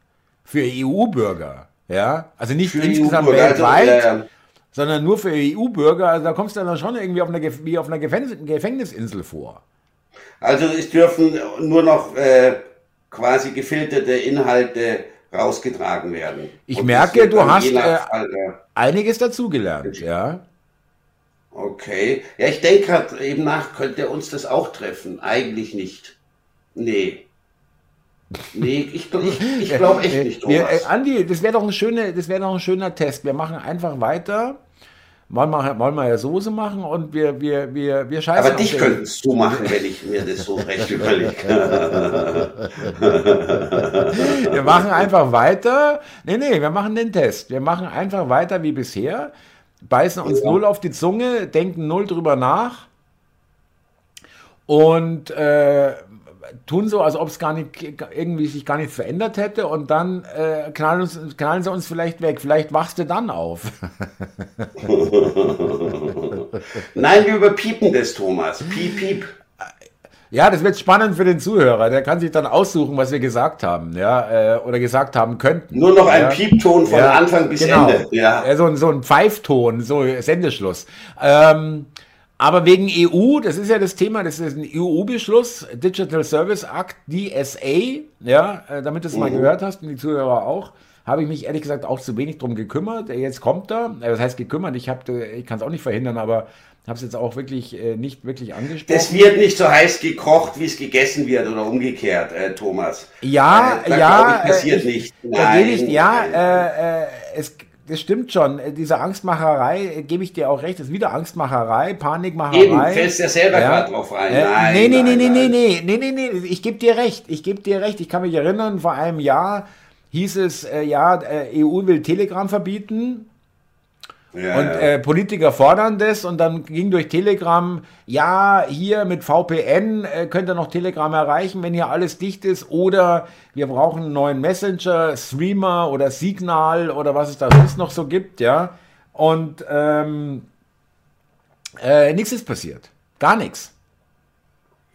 für EU-Bürger. Ja, also nicht für insgesamt weltweit, also, ja, ja. sondern nur für EU-Bürger. Also da kommst du dann schon irgendwie auf einer, wie auf einer Gefängnisinsel vor. Also es dürfen nur noch äh, quasi gefilterte Inhalte rausgetragen werden. Ich Und merke, du hast äh, Fall, ja. einiges dazugelernt, ja. Okay. Ja, ich denke gerade eben nach, könnte uns das auch treffen? Eigentlich nicht. Nee. Nee, ich, ich, ich glaube echt nicht, Thomas. Äh, Andi, das wäre doch, ein schöner, wär doch ein schöner Test. Wir machen einfach weiter. Wollen wir, wollen wir ja Soße machen und wir, wir, wir, wir scheißen. Aber dich könntest du machen, wenn ich mir das so recht (laughs) überlege. wir machen einfach weiter. Nee, nee, wir machen den Test. Wir machen einfach weiter wie bisher beißen uns ja. null auf die Zunge, denken null drüber nach und äh, tun so, als ob es gar nicht irgendwie sich gar nicht verändert hätte und dann äh, knallen, uns, knallen sie uns vielleicht weg. Vielleicht wachst du dann auf. (laughs) Nein, wir überpiepen das, Thomas. Piep, piep. Ja, das wird spannend für den Zuhörer. Der kann sich dann aussuchen, was wir gesagt haben, ja, äh, oder gesagt haben könnten. Nur noch ein ja. Piepton von ja, Anfang bis genau. Ende. Ja. so, ein, so ein Pfeifton, so Sendeschluss. Ähm, aber wegen EU, das ist ja das Thema, das ist ein EU-Beschluss, Digital Service Act, DSA, ja, äh, damit du es mhm. mal gehört hast und die Zuhörer auch habe ich mich ehrlich gesagt auch zu wenig drum gekümmert. Jetzt kommt er, äh, das heißt gekümmert, ich, ich kann es auch nicht verhindern, aber habe es jetzt auch wirklich äh, nicht wirklich angesprochen. Das wird nicht so heiß gekocht, wie es gegessen wird oder umgekehrt, äh, Thomas. Ja, äh, ja. Ich, passiert äh, nicht. Nein, ich, ja, äh, äh, es, das stimmt schon. Diese Angstmacherei, gebe ich dir auch recht, ist wieder Angstmacherei, Panikmacherei. Eben, fällst ja selber ja. gerade drauf rein. Nein, nee, nee, nein, nee, nee, nee, nee, nee, nee, ich gebe dir recht, ich gebe dir recht. Ich kann mich erinnern, vor einem Jahr hieß es, äh, ja, EU will Telegram verbieten. Ja, und äh, Politiker fordern das und dann ging durch Telegram, ja, hier mit VPN äh, könnt ihr noch Telegram erreichen, wenn hier alles dicht ist. Oder wir brauchen einen neuen Messenger, Streamer oder Signal oder was es da sonst noch so gibt, ja. Und ähm, äh, nichts ist passiert. Gar nichts.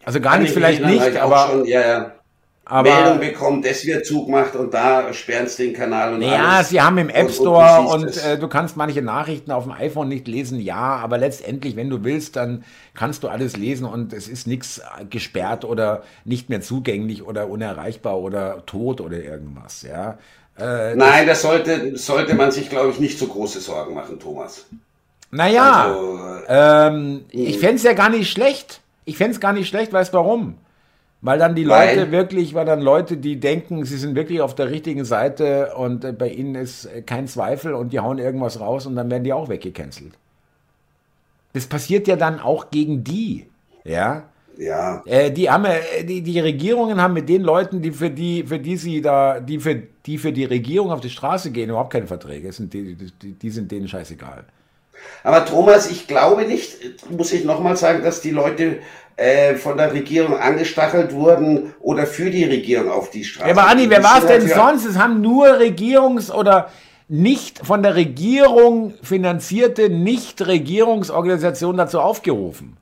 Also gar nichts vielleicht nicht, aber. Schon, ja, ja. Aber, Meldung bekommen, das wird zugemacht und da sperren sie den Kanal und Ja, alles. sie haben im App Store und, und, und äh, du kannst manche Nachrichten auf dem iPhone nicht lesen, ja, aber letztendlich, wenn du willst, dann kannst du alles lesen und es ist nichts gesperrt oder nicht mehr zugänglich oder unerreichbar oder tot oder irgendwas, ja. Äh, Nein, das sollte, sollte man sich, glaube ich, nicht so große Sorgen machen, Thomas. Naja, also, ähm, ich hm. fände es ja gar nicht schlecht. Ich fände es gar nicht schlecht, weißt du warum? Weil dann die Leute weil, wirklich, weil dann Leute, die denken, sie sind wirklich auf der richtigen Seite und äh, bei ihnen ist äh, kein Zweifel und die hauen irgendwas raus und dann werden die auch weggecancelt. Das passiert ja dann auch gegen die, ja. Ja. Äh, die, haben, äh, die, die Regierungen haben mit den Leuten, die für die, für die sie da, die für, die für die Regierung auf die Straße gehen, überhaupt keine Verträge. Sind die, die, die sind denen scheißegal. Aber Thomas, ich glaube nicht, muss ich nochmal sagen, dass die Leute äh, von der Regierung angestachelt wurden oder für die Regierung auf die Straße. Ja, aber Andi, wer war es denn sonst? Es haben nur Regierungs- oder nicht von der Regierung finanzierte Nichtregierungsorganisationen dazu aufgerufen.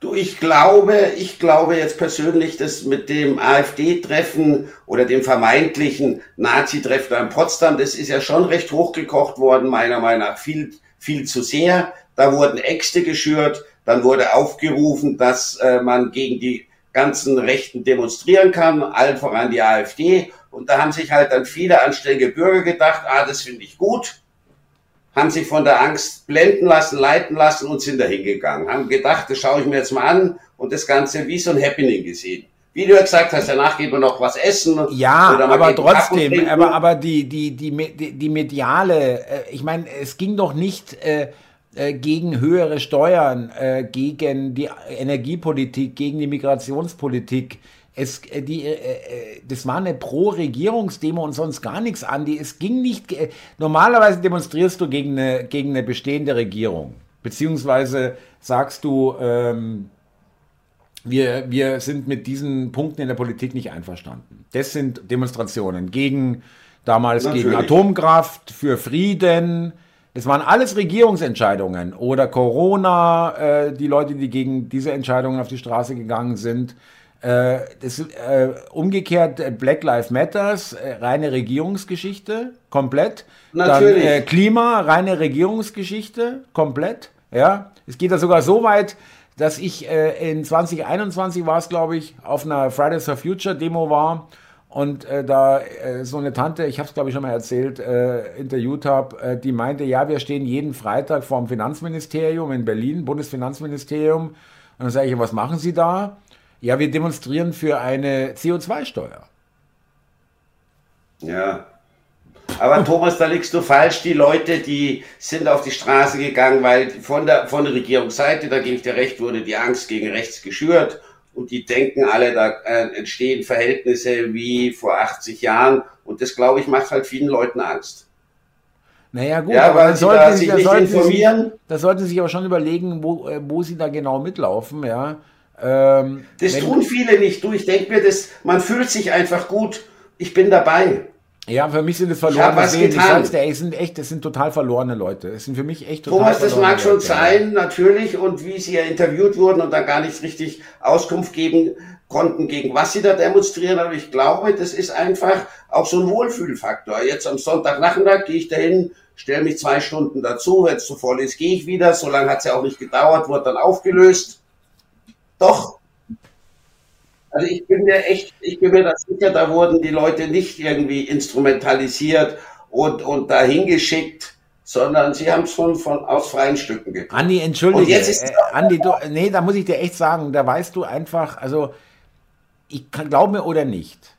Du, ich glaube, ich glaube jetzt persönlich, dass mit dem AfD-Treffen oder dem vermeintlichen Nazi-Treffen in Potsdam, das ist ja schon recht hochgekocht worden, meiner Meinung nach viel, viel zu sehr. Da wurden Äxte geschürt, dann wurde aufgerufen, dass äh, man gegen die ganzen Rechten demonstrieren kann, allen voran die AfD. Und da haben sich halt dann viele anständige Bürger gedacht, ah, das finde ich gut, haben sich von der Angst blenden lassen, leiten lassen und sind dahin gegangen, haben gedacht, das schaue ich mir jetzt mal an und das Ganze wie so ein Happening gesehen. Wie du gesagt hast, danach geht man noch was essen. Ja, aber trotzdem, aber, aber die, die, die, die, mediale, äh, ich meine, es ging doch nicht, äh, äh, gegen höhere Steuern, äh, gegen die Energiepolitik, gegen die Migrationspolitik. Es, äh, die, äh, äh, das war eine Pro-Regierungsdemo und sonst gar nichts, Andi. Es ging nicht. Normalerweise demonstrierst du gegen eine, gegen eine bestehende Regierung. Beziehungsweise sagst du, ähm, wir, wir sind mit diesen Punkten in der Politik nicht einverstanden. Das sind Demonstrationen gegen damals Natürlich. gegen Atomkraft, für Frieden, es waren alles Regierungsentscheidungen oder Corona, äh, die Leute, die gegen diese Entscheidungen auf die Straße gegangen sind. Äh, das, äh, umgekehrt äh, Black Lives Matters, äh, reine Regierungsgeschichte, komplett. Natürlich. Dann, äh, Klima, reine Regierungsgeschichte, komplett. Ja, es geht da sogar so weit, dass ich in 2021 war es, glaube ich, auf einer Fridays for Future Demo war und äh, da äh, so eine Tante, ich habe es glaube ich schon mal erzählt, äh, interviewt habe, äh, die meinte, ja, wir stehen jeden Freitag vor dem Finanzministerium in Berlin, Bundesfinanzministerium. Und dann sage ich, was machen Sie da? Ja, wir demonstrieren für eine CO2-Steuer. Ja. Aber Thomas, da liegst du falsch. Die Leute, die sind auf die Straße gegangen, weil von der, von der Regierungsseite, da gebe ich dir recht, wurde die Angst gegen rechts geschürt und die denken alle, da äh, entstehen Verhältnisse wie vor 80 Jahren und das, glaube ich, macht halt vielen Leuten Angst. Naja, gut, ja, aber dann sollten da sich, nicht sollten informieren. Sie, da sollten Sie sich aber schon überlegen, wo, äh, wo Sie da genau mitlaufen, ja. Ähm, das tun viele nicht. Du, ich denke mir, das, man fühlt sich einfach gut. Ich bin dabei. Ja, für mich sind es verlorene ich Seelen. Ich sag's dir, es sind echt, das sind total verlorene Leute. Es sind für mich echt total Thomas, das mag schon Leute. sein, natürlich, und wie sie ja interviewt wurden und dann gar nicht richtig Auskunft geben konnten, gegen was sie da demonstrieren, aber ich glaube, das ist einfach auch so ein Wohlfühlfaktor. Jetzt am Sonntagnachmittag gehe ich dahin, stelle mich zwei Stunden dazu, wenn es zu voll ist, gehe ich wieder. So lange hat es ja auch nicht gedauert, wurde dann aufgelöst. Doch, also ich bin mir echt, ich bin mir da sicher, da wurden die Leute nicht irgendwie instrumentalisiert und, und dahin geschickt, sondern sie haben es von, von aus freien Stücken getan. Andi, entschuldige. Und jetzt ist äh, Andi, du, nee, da muss ich dir echt sagen, da weißt du einfach, also ich kann, glaub mir oder nicht,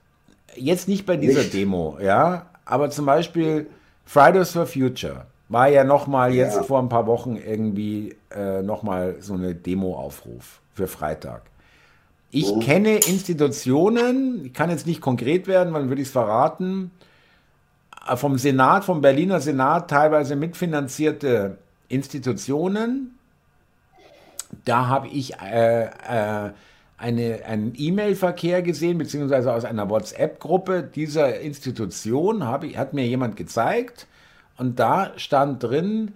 jetzt nicht bei dieser nicht. Demo, ja, aber zum Beispiel Fridays for Future war ja nochmal jetzt ja. vor ein paar Wochen irgendwie äh, nochmal so eine Demo-Aufruf für Freitag. Ich oh. kenne Institutionen, ich kann jetzt nicht konkret werden, wann würde ich es verraten, äh, vom Senat, vom Berliner Senat teilweise mitfinanzierte Institutionen. Da habe ich äh, äh, eine, einen E-Mail-Verkehr gesehen, beziehungsweise aus einer WhatsApp-Gruppe dieser Institution ich, hat mir jemand gezeigt und da stand drin,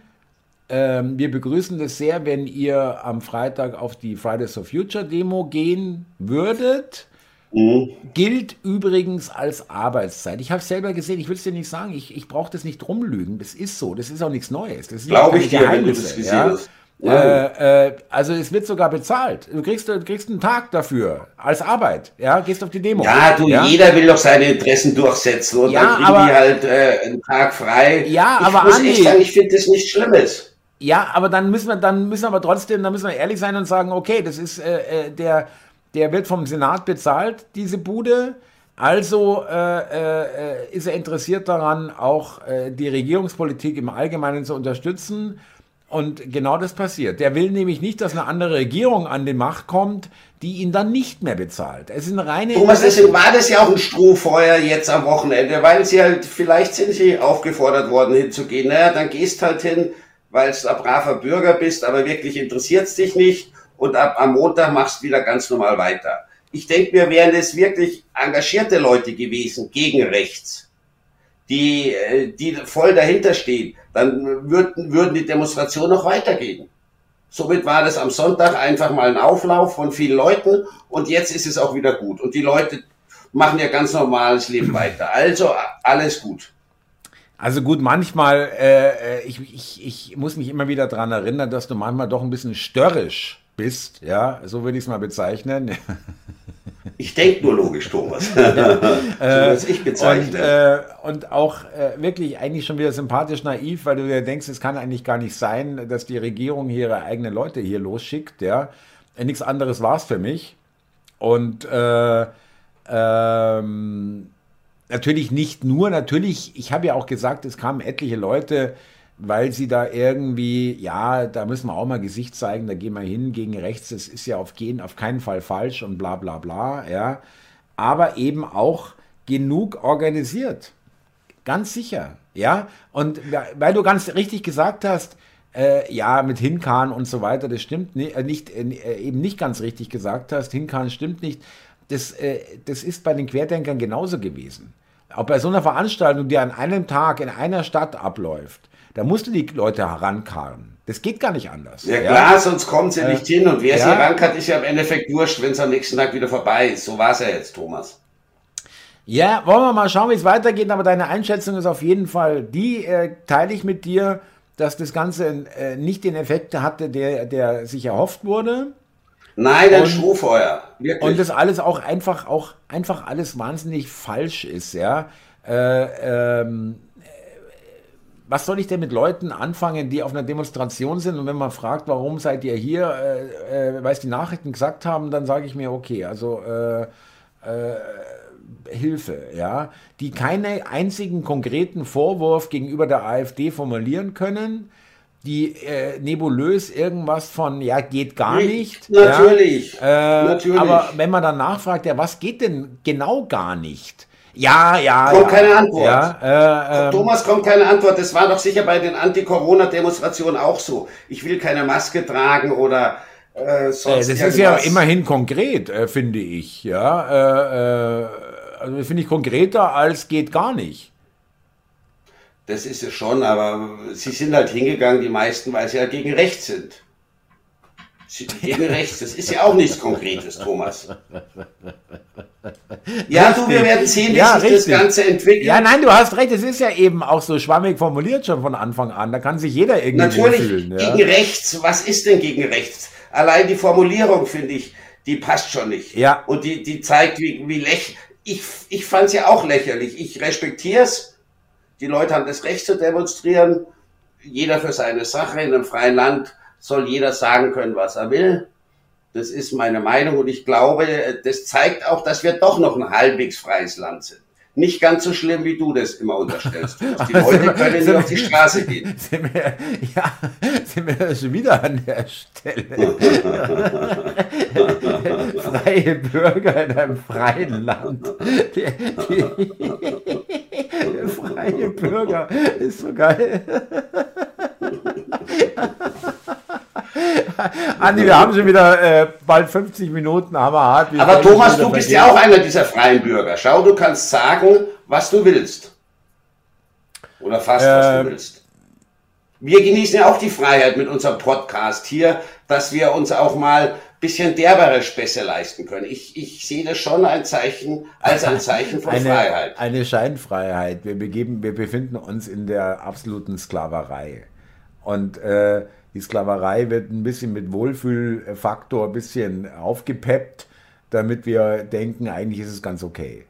ähm, wir begrüßen es sehr, wenn ihr am Freitag auf die Fridays for Future Demo gehen würdet. Mhm. Gilt übrigens als Arbeitszeit. Ich habe es selber gesehen, ich will es dir nicht sagen, ich, ich brauche das nicht rumlügen. Das ist so, das ist auch nichts Neues. Das Glaube ich dir, wenn du das gesehen ja? hast. Äh, äh, also es wird sogar bezahlt. Du kriegst, du kriegst einen Tag dafür als Arbeit. Ja, gehst auf die Demo. Ja, du, ja? jeder will doch seine Interessen durchsetzen und ja, dann kriegen aber, die halt äh, einen Tag frei. Ja, ich aber muss Andi, echt sagen, ich finde das nichts Schlimmes. Ja, aber dann müssen wir, dann müssen wir aber trotzdem, dann müssen wir ehrlich sein und sagen, okay, das ist äh, äh der, der wird vom Senat bezahlt, diese Bude. Also äh, äh, ist er interessiert daran, auch äh, die Regierungspolitik im Allgemeinen zu unterstützen. und genau das passiert. Der will nämlich nicht, dass eine andere Regierung an die Macht kommt, die ihn dann nicht mehr bezahlt. Es ist eine reine. Thomas, deswegen war das ja auch ein Strohfeuer jetzt am Wochenende, weil sie halt, vielleicht sind sie aufgefordert worden hinzugehen. Naja, dann gehst halt hin, weil du ein braver Bürger bist, aber wirklich interessiert es dich nicht und ab am Montag machst du wieder ganz normal weiter. Ich denke mir, wären es wirklich engagierte Leute gewesen gegen rechts, die, äh, die voll dahinter stehen, dann würden, würden die Demonstrationen noch weitergehen. Somit war das am Sonntag einfach mal ein Auflauf von vielen Leuten und jetzt ist es auch wieder gut. Und die Leute machen ja ganz normales Leben weiter. Also alles gut. Also gut, manchmal, äh, äh, ich, ich, ich muss mich immer wieder daran erinnern, dass du manchmal doch ein bisschen störrisch bist, ja, so würde ich es mal bezeichnen. (laughs) Ich denke nur logisch, Thomas. ja, (laughs) äh, so ich bezeichne. Und, äh, und auch äh, wirklich eigentlich schon wieder sympathisch naiv, weil du dir denkst, es kann eigentlich gar nicht sein, dass die Regierung hier ihre eigenen Leute hier losschickt. Ja, äh, nichts anderes war es für mich. Und äh, ähm, natürlich nicht nur, natürlich, ich habe ja auch gesagt, es kamen etliche Leute, weil sie da irgendwie, ja, da müssen wir auch mal Gesicht zeigen, da gehen wir hin gegen rechts, das ist ja auf, gehen, auf keinen Fall falsch und bla bla bla, ja. Aber eben auch genug organisiert. Ganz sicher, ja. Und weil du ganz richtig gesagt hast, äh, ja, mit Hinkan und so weiter, das stimmt nicht, äh, nicht äh, eben nicht ganz richtig gesagt hast, Hinkan stimmt nicht. Das, äh, das ist bei den Querdenkern genauso gewesen. Auch bei so einer Veranstaltung, die an einem Tag in einer Stadt abläuft, da musst du die Leute herankarren. Das geht gar nicht anders. Ja, klar, ja? sonst kommen sie äh, nicht hin. Und wer ja. sie herankarrt, ist ja im Endeffekt wurscht, wenn es am nächsten Tag wieder vorbei ist. So war es ja jetzt, Thomas. Ja, wollen wir mal schauen, wie es weitergeht. Aber deine Einschätzung ist auf jeden Fall die, äh, teile ich mit dir, dass das Ganze äh, nicht den Effekt hatte, der, der sich erhofft wurde. Nein, ein Strohfeuer. Wirklich. Und das alles auch einfach, auch einfach alles wahnsinnig falsch ist, ja. Äh, ähm, was soll ich denn mit Leuten anfangen, die auf einer Demonstration sind und wenn man fragt, warum seid ihr hier, äh, äh, weil es die Nachrichten gesagt haben, dann sage ich mir, okay, also äh, äh, Hilfe, ja, die keinen einzigen konkreten Vorwurf gegenüber der AfD formulieren können, die äh, nebulös irgendwas von, ja, geht gar nicht. Natürlich, ja, äh, natürlich. Aber wenn man dann nachfragt, ja, was geht denn genau gar nicht? Ja, ja. Kommt ja. keine Antwort. Ja, äh, Thomas kommt keine Antwort. Das war doch sicher bei den Anti-Corona-Demonstrationen auch so. Ich will keine Maske tragen oder äh, sonst. Äh, das ist ja immerhin konkret, äh, finde ich. Ja, äh, äh, also finde ich konkreter als geht gar nicht. Das ist es schon, aber sie sind halt hingegangen, die meisten, weil sie ja gegen rechts sind. Gegen rechts, das ist ja auch nichts Konkretes, Thomas. Ja, du, wir werden sehen, wie ja, sich richtig. das Ganze entwickelt. Ja, nein, du hast recht, es ist ja eben auch so schwammig formuliert schon von Anfang an. Da kann sich jeder irgendwie Natürlich, fühlen. Ja. gegen rechts, was ist denn gegen rechts? Allein die Formulierung, finde ich, die passt schon nicht. Ja. Und die, die zeigt, wie, wie lächerlich. Ich, ich fand es ja auch lächerlich. Ich respektiere es. Die Leute haben das Recht zu demonstrieren. Jeder für seine Sache in einem freien Land soll jeder sagen können, was er will. Das ist meine Meinung und ich glaube, das zeigt auch, dass wir doch noch ein halbwegs freies Land sind. Nicht ganz so schlimm, wie du das immer unterstellst. (laughs) Die Leute können nicht auf die Straße gehen. (laughs) Sind wir, ja, sind wir schon wieder an der Stelle. (laughs) Freie Bürger in einem freien Land. Die, die, freie Bürger ist so geil. (laughs) Andi, wir haben schon wieder äh, bald 50 Minuten, haben wir hart. Aber Thomas, du bist ja auch einer dieser freien Bürger. Schau, du kannst sagen, was du willst. Oder fast, äh, was du ähm. willst. Wir genießen ja auch die Freiheit mit unserem Podcast hier, dass wir uns auch mal ein bisschen derbere Späße leisten können. Ich, ich sehe das schon ein Zeichen, als ein Zeichen von (laughs) eine, Freiheit. Eine Scheinfreiheit. Wir, begeben, wir befinden uns in der absoluten Sklaverei. Und äh, die Sklaverei wird ein bisschen mit Wohlfühlfaktor ein bisschen aufgepeppt, damit wir denken, eigentlich ist es ganz okay.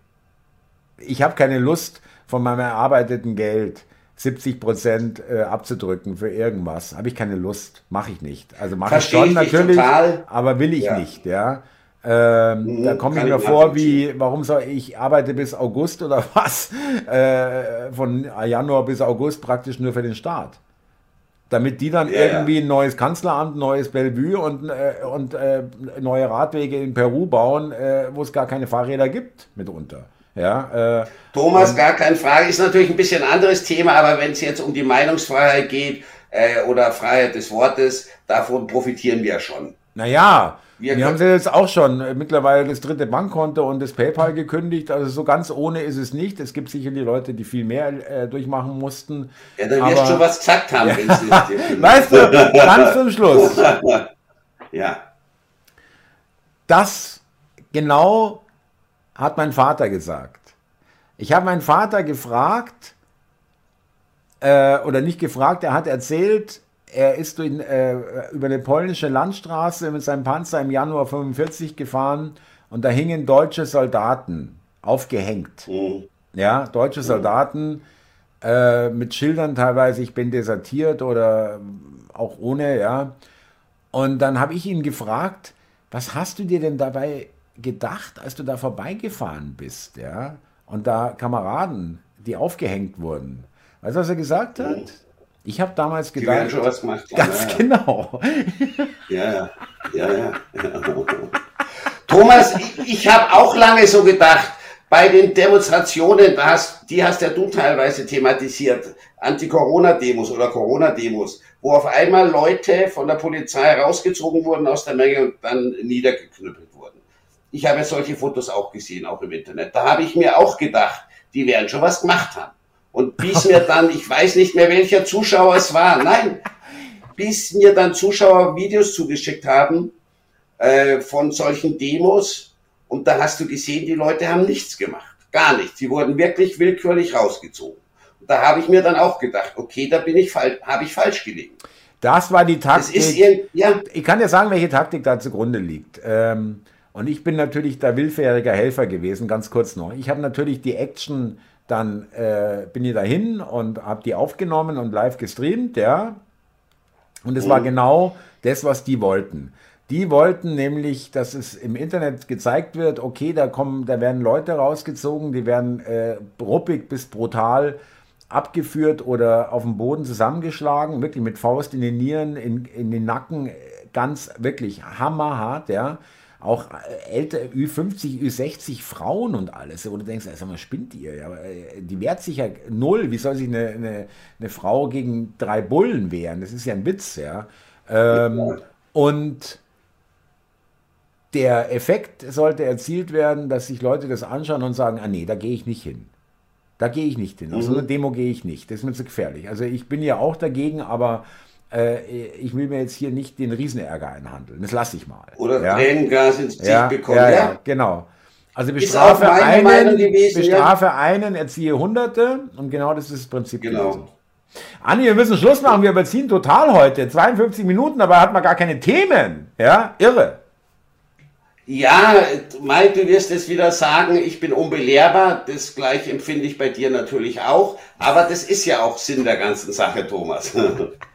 Ich habe keine Lust, von meinem erarbeiteten Geld 70 Prozent äh, abzudrücken für irgendwas. Habe ich keine Lust, mache ich nicht. Also mache ich schon natürlich, total. aber will ich ja. nicht, ja. Ähm, mhm, da komme ich mir vor, wie, warum soll ich arbeite bis August oder (laughs) was? Äh, von Januar bis August praktisch nur für den Staat. Damit die dann ja, irgendwie ein neues Kanzleramt, neues Bellevue und, äh, und äh, neue Radwege in Peru bauen, äh, wo es gar keine Fahrräder gibt mitunter. Ja, äh, Thomas, gar keine Frage, ist natürlich ein bisschen anderes Thema, aber wenn es jetzt um die Meinungsfreiheit geht äh, oder Freiheit des Wortes, davon profitieren wir schon. Naja, wir, wir haben sie jetzt auch schon äh, mittlerweile das dritte Bankkonto und das PayPal gekündigt. Also so ganz ohne ist es nicht. Es gibt sicherlich Leute, die viel mehr äh, durchmachen mussten. Ja, dann wirst du was gesagt haben. Ja. (laughs) weißt du, ganz zum Schluss. (laughs) ja. Das genau hat mein Vater gesagt. Ich habe meinen Vater gefragt, äh, oder nicht gefragt, er hat erzählt, er ist durch, äh, über eine polnische Landstraße mit seinem Panzer im Januar 45 gefahren und da hingen deutsche Soldaten aufgehängt. Mhm. Ja, deutsche mhm. Soldaten äh, mit Schildern teilweise, ich bin desertiert oder auch ohne, ja. Und dann habe ich ihn gefragt, was hast du dir denn dabei gedacht, als du da vorbeigefahren bist, ja? Und da Kameraden, die aufgehängt wurden. Weißt du, was er gesagt hat? Ich habe damals gedacht. Die werden schon was gemacht. Ganz ja, genau. Ja, ja, ja, ja. (laughs) Thomas, ich, ich habe auch lange so gedacht, bei den Demonstrationen, hast, die hast ja du teilweise thematisiert, Anti-Corona-Demos oder Corona-Demos, wo auf einmal Leute von der Polizei rausgezogen wurden aus der Menge und dann niedergeknüppelt wurden. Ich habe solche Fotos auch gesehen, auch im Internet. Da habe ich mir auch gedacht, die werden schon was gemacht haben. Und bis mir dann, ich weiß nicht mehr welcher Zuschauer es war, nein, bis mir dann Zuschauer Videos zugeschickt haben äh, von solchen Demos und da hast du gesehen, die Leute haben nichts gemacht, gar nichts. Sie wurden wirklich willkürlich rausgezogen. Und da habe ich mir dann auch gedacht, okay, da bin ich falsch, habe ich falsch gelegen. Das war die Taktik. Ihr, ja. Ich kann dir sagen, welche Taktik da zugrunde liegt. Ähm, und ich bin natürlich der willfähriger Helfer gewesen, ganz kurz noch. Ich habe natürlich die Action dann äh, bin ich dahin und habe die aufgenommen und live gestreamt, ja. Und es mhm. war genau das, was die wollten. Die wollten nämlich, dass es im Internet gezeigt wird, okay, da kommen, da werden Leute rausgezogen, die werden äh, ruppig bis brutal abgeführt oder auf dem Boden zusammengeschlagen, wirklich mit Faust in den Nieren, in, in den Nacken, ganz wirklich hammerhart, ja auch äh, älter, Ü50, Ü60 Frauen und alles, wo du denkst, sag mal, spinnt ihr? Ja, äh, die wehrt sich ja null. Wie soll sich eine, eine, eine Frau gegen drei Bullen wehren? Das ist ja ein Witz, ja. Ähm, und der Effekt sollte erzielt werden, dass sich Leute das anschauen und sagen, ah nee, da gehe ich nicht hin. Da gehe ich nicht hin. Auf mhm. so eine Demo gehe ich nicht. Das ist mir zu gefährlich. Also ich bin ja auch dagegen, aber ich will mir jetzt hier nicht den Riesenärger einhandeln. Das lasse ich mal. Oder ja? Tränengas ins Gesicht ja, bekommen. Ja, ja, genau. Also bestrafe, einen, gewesen, bestrafe einen, erziehe Hunderte und genau das ist das Prinzip genau. gewesen. Anni, wir müssen Schluss machen, wir überziehen total heute. 52 Minuten, aber hat man gar keine Themen. Ja, irre. Ja, Mike, du wirst es wieder sagen, ich bin unbelehrbar. Das gleiche empfinde ich bei dir natürlich auch. Aber das ist ja auch Sinn der ganzen Sache, Thomas. (laughs)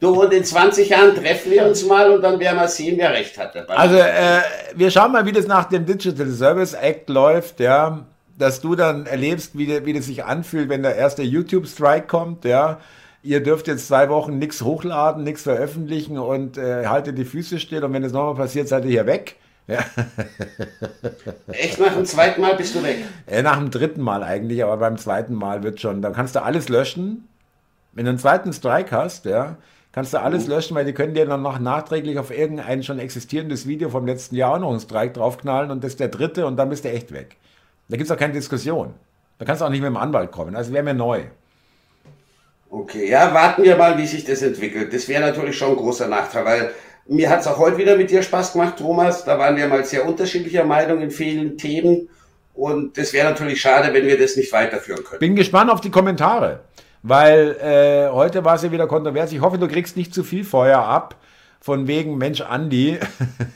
Du, und in 20 Jahren treffen wir uns mal und dann werden wir sehen, wer recht hatte. Also, äh, wir schauen mal, wie das nach dem Digital Service Act läuft, ja. Dass du dann erlebst, wie, wie das sich anfühlt, wenn der erste YouTube-Strike kommt, ja. Ihr dürft jetzt zwei Wochen nichts hochladen, nichts veröffentlichen und äh, haltet die Füße still und wenn es nochmal passiert, seid ihr hier weg. Ja. (laughs) Echt nach dem zweiten Mal bist du weg? Äh, nach dem dritten Mal eigentlich, aber beim zweiten Mal wird schon, dann kannst du alles löschen. Wenn du einen zweiten Strike hast, ja, kannst du alles löschen, weil die können dir dann noch nachträglich auf irgendein schon existierendes Video vom letzten Jahr auch noch einen Strike draufknallen und das ist der dritte und dann bist du echt weg. Da gibt es auch keine Diskussion. Da kannst du auch nicht mit dem Anwalt kommen. Also wäre mir neu. Okay, ja, warten wir mal, wie sich das entwickelt. Das wäre natürlich schon ein großer Nachteil, weil mir hat es auch heute wieder mit dir Spaß gemacht, Thomas. Da waren wir mal sehr unterschiedlicher Meinung in vielen Themen. Und das wäre natürlich schade, wenn wir das nicht weiterführen können. Bin gespannt auf die Kommentare weil äh, heute war es ja wieder kontrovers. Ich hoffe, du kriegst nicht zu viel Feuer ab. Von wegen Mensch Andi.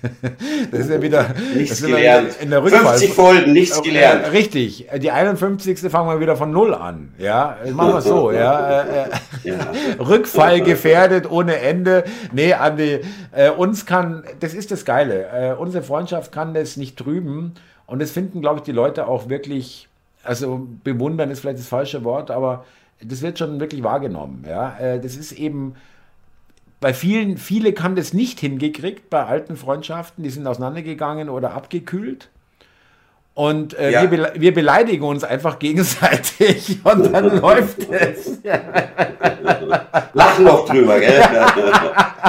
(laughs) das ist ja wieder nichts gelernt. In der Rückfall. 50 Folgen, nichts gelernt. Richtig. Die 51. fangen wir wieder von Null an. Ja, machen wir so. (laughs) ja. Äh, ja. (laughs) Rückfall gefährdet ohne Ende. Nee, Andi, äh, uns kann, das ist das Geile. Äh, unsere Freundschaft kann das nicht trüben. Und das finden, glaube ich, die Leute auch wirklich, also bewundern ist vielleicht das falsche Wort, aber das wird schon wirklich wahrgenommen. Ja? Äh, das ist eben bei vielen, viele haben das nicht hingekriegt bei alten Freundschaften, die sind auseinandergegangen oder abgekühlt. Und äh, ja. wir, wir, beleidigen uns einfach gegenseitig (laughs) und dann (laughs) läuft es. (laughs) Lachen noch drüber, gell?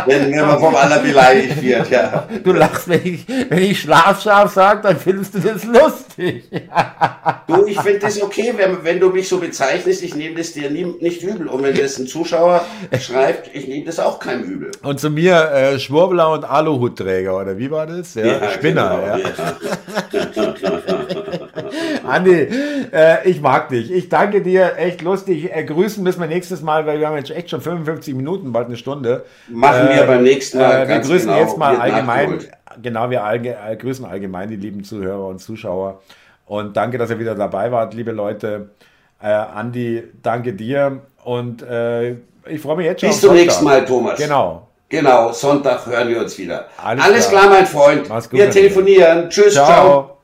wenn, man vom anderen beleidigt wird, ja. Du lachst, wenn ich, wenn ich Schlafschaf sage, dann findest du das lustig. du, ich finde das okay, wenn, wenn du mich so bezeichnest, ich nehme das dir nie, nicht übel. Und wenn das ein Zuschauer schreibt, ich nehme das auch kein übel. Und zu mir äh, Schwurbler und Aluhutträger, oder wie war das? Ja, ja Spinner, genau, ja. (laughs) Andi, äh, ich mag dich. Ich danke dir. Echt lustig. Äh, grüßen müssen wir nächstes Mal, weil wir haben jetzt echt schon 55 Minuten, bald eine Stunde. Machen wir äh, beim nächsten Mal. Äh, wir grüßen genau, jetzt mal allgemein. Genau, wir allge äh, grüßen allgemein die lieben Zuhörer und Zuschauer. Und danke, dass ihr wieder dabei wart, liebe Leute. Äh, Andi, danke dir. Und ich freue mich jetzt schon. Bis zum nächsten Mal, Thomas. Genau. Genau, Sonntag hören wir uns wieder. Alles, Alles klar. klar. mein Freund. Mach's gut, wir telefonieren. Tschüss, ciao. ciao.